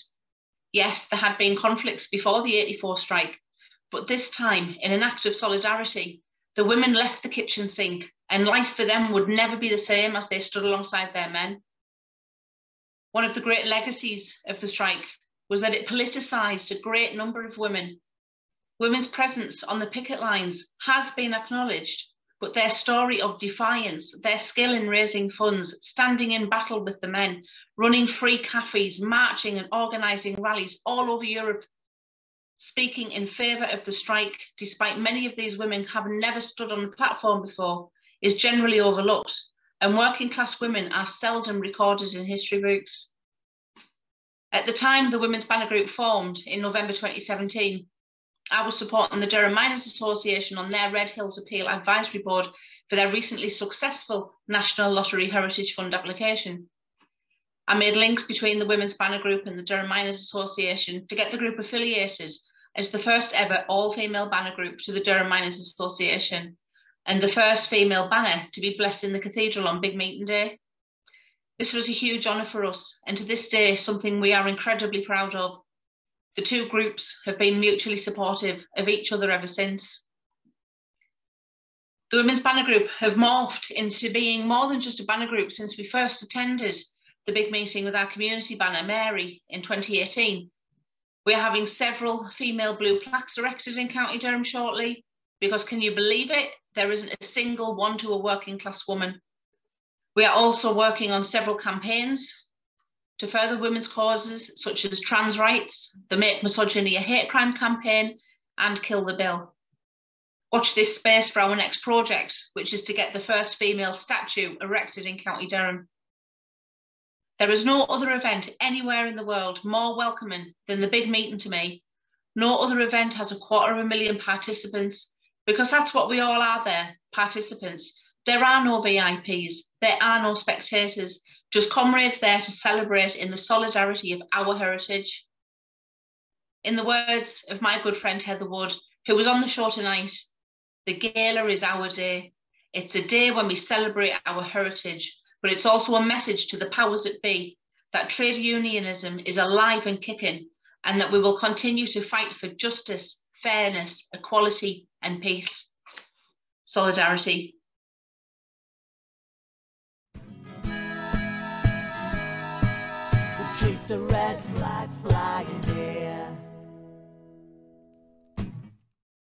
Yes, there had been conflicts before the 84 strike, but this time, in an act of solidarity, the women left the kitchen sink and life for them would never be the same as they stood alongside their men. One of the great legacies of the strike was that it politicised a great number of women. Women's presence on the picket lines has been acknowledged, but their story of defiance, their skill in raising funds, standing in battle with the men, running free cafes, marching and organising rallies all over Europe, speaking in favour of the strike, despite many of these women having never stood on a platform before, is generally overlooked, and working class women are seldom recorded in history books. At the time the Women's Banner Group formed in November 2017, I was supporting the Durham Miners Association on their Redhills Appeal Advisory Board for their recently successful National Lottery Heritage Fund application. I made links between the Women's Banner Group and the Durham Miners Association to get the group affiliated as the first ever all-female banner group to the Durham Miners Association and the first female banner to be blessed in the cathedral on Big Meeting Day. This was a huge honour for us and to this day something we are incredibly proud of. The two groups have been mutually supportive of each other ever since. The Women's Banner Group have morphed into being more than just a banner group since we first attended the big meeting with our community banner, Mary, in 2018. We're having several female blue plaques erected in County Durham shortly because can you believe it? There isn't a single one to a working class woman. We are also working on several campaigns to further women's causes such as trans rights, the Make Misogyny a Hate Crime campaign, and Kill the Bill. Watch this space for our next project, which is to get the first female statue erected in County Durham. There is no other event anywhere in the world more welcoming than the big meeting to me. No other event has a quarter of a million participants because that's what we all are there, participants. There are no VIPs, there are no spectators, just comrades there to celebrate in the solidarity of our heritage. In the words of my good friend Heather Wood, who was on the show tonight, the gala is our day. It's a day when we celebrate our heritage, but it's also a message to the powers that be that trade unionism is alive and kicking and that we will continue to fight for justice, fairness, equality, and peace. Solidarity. The red flag flying.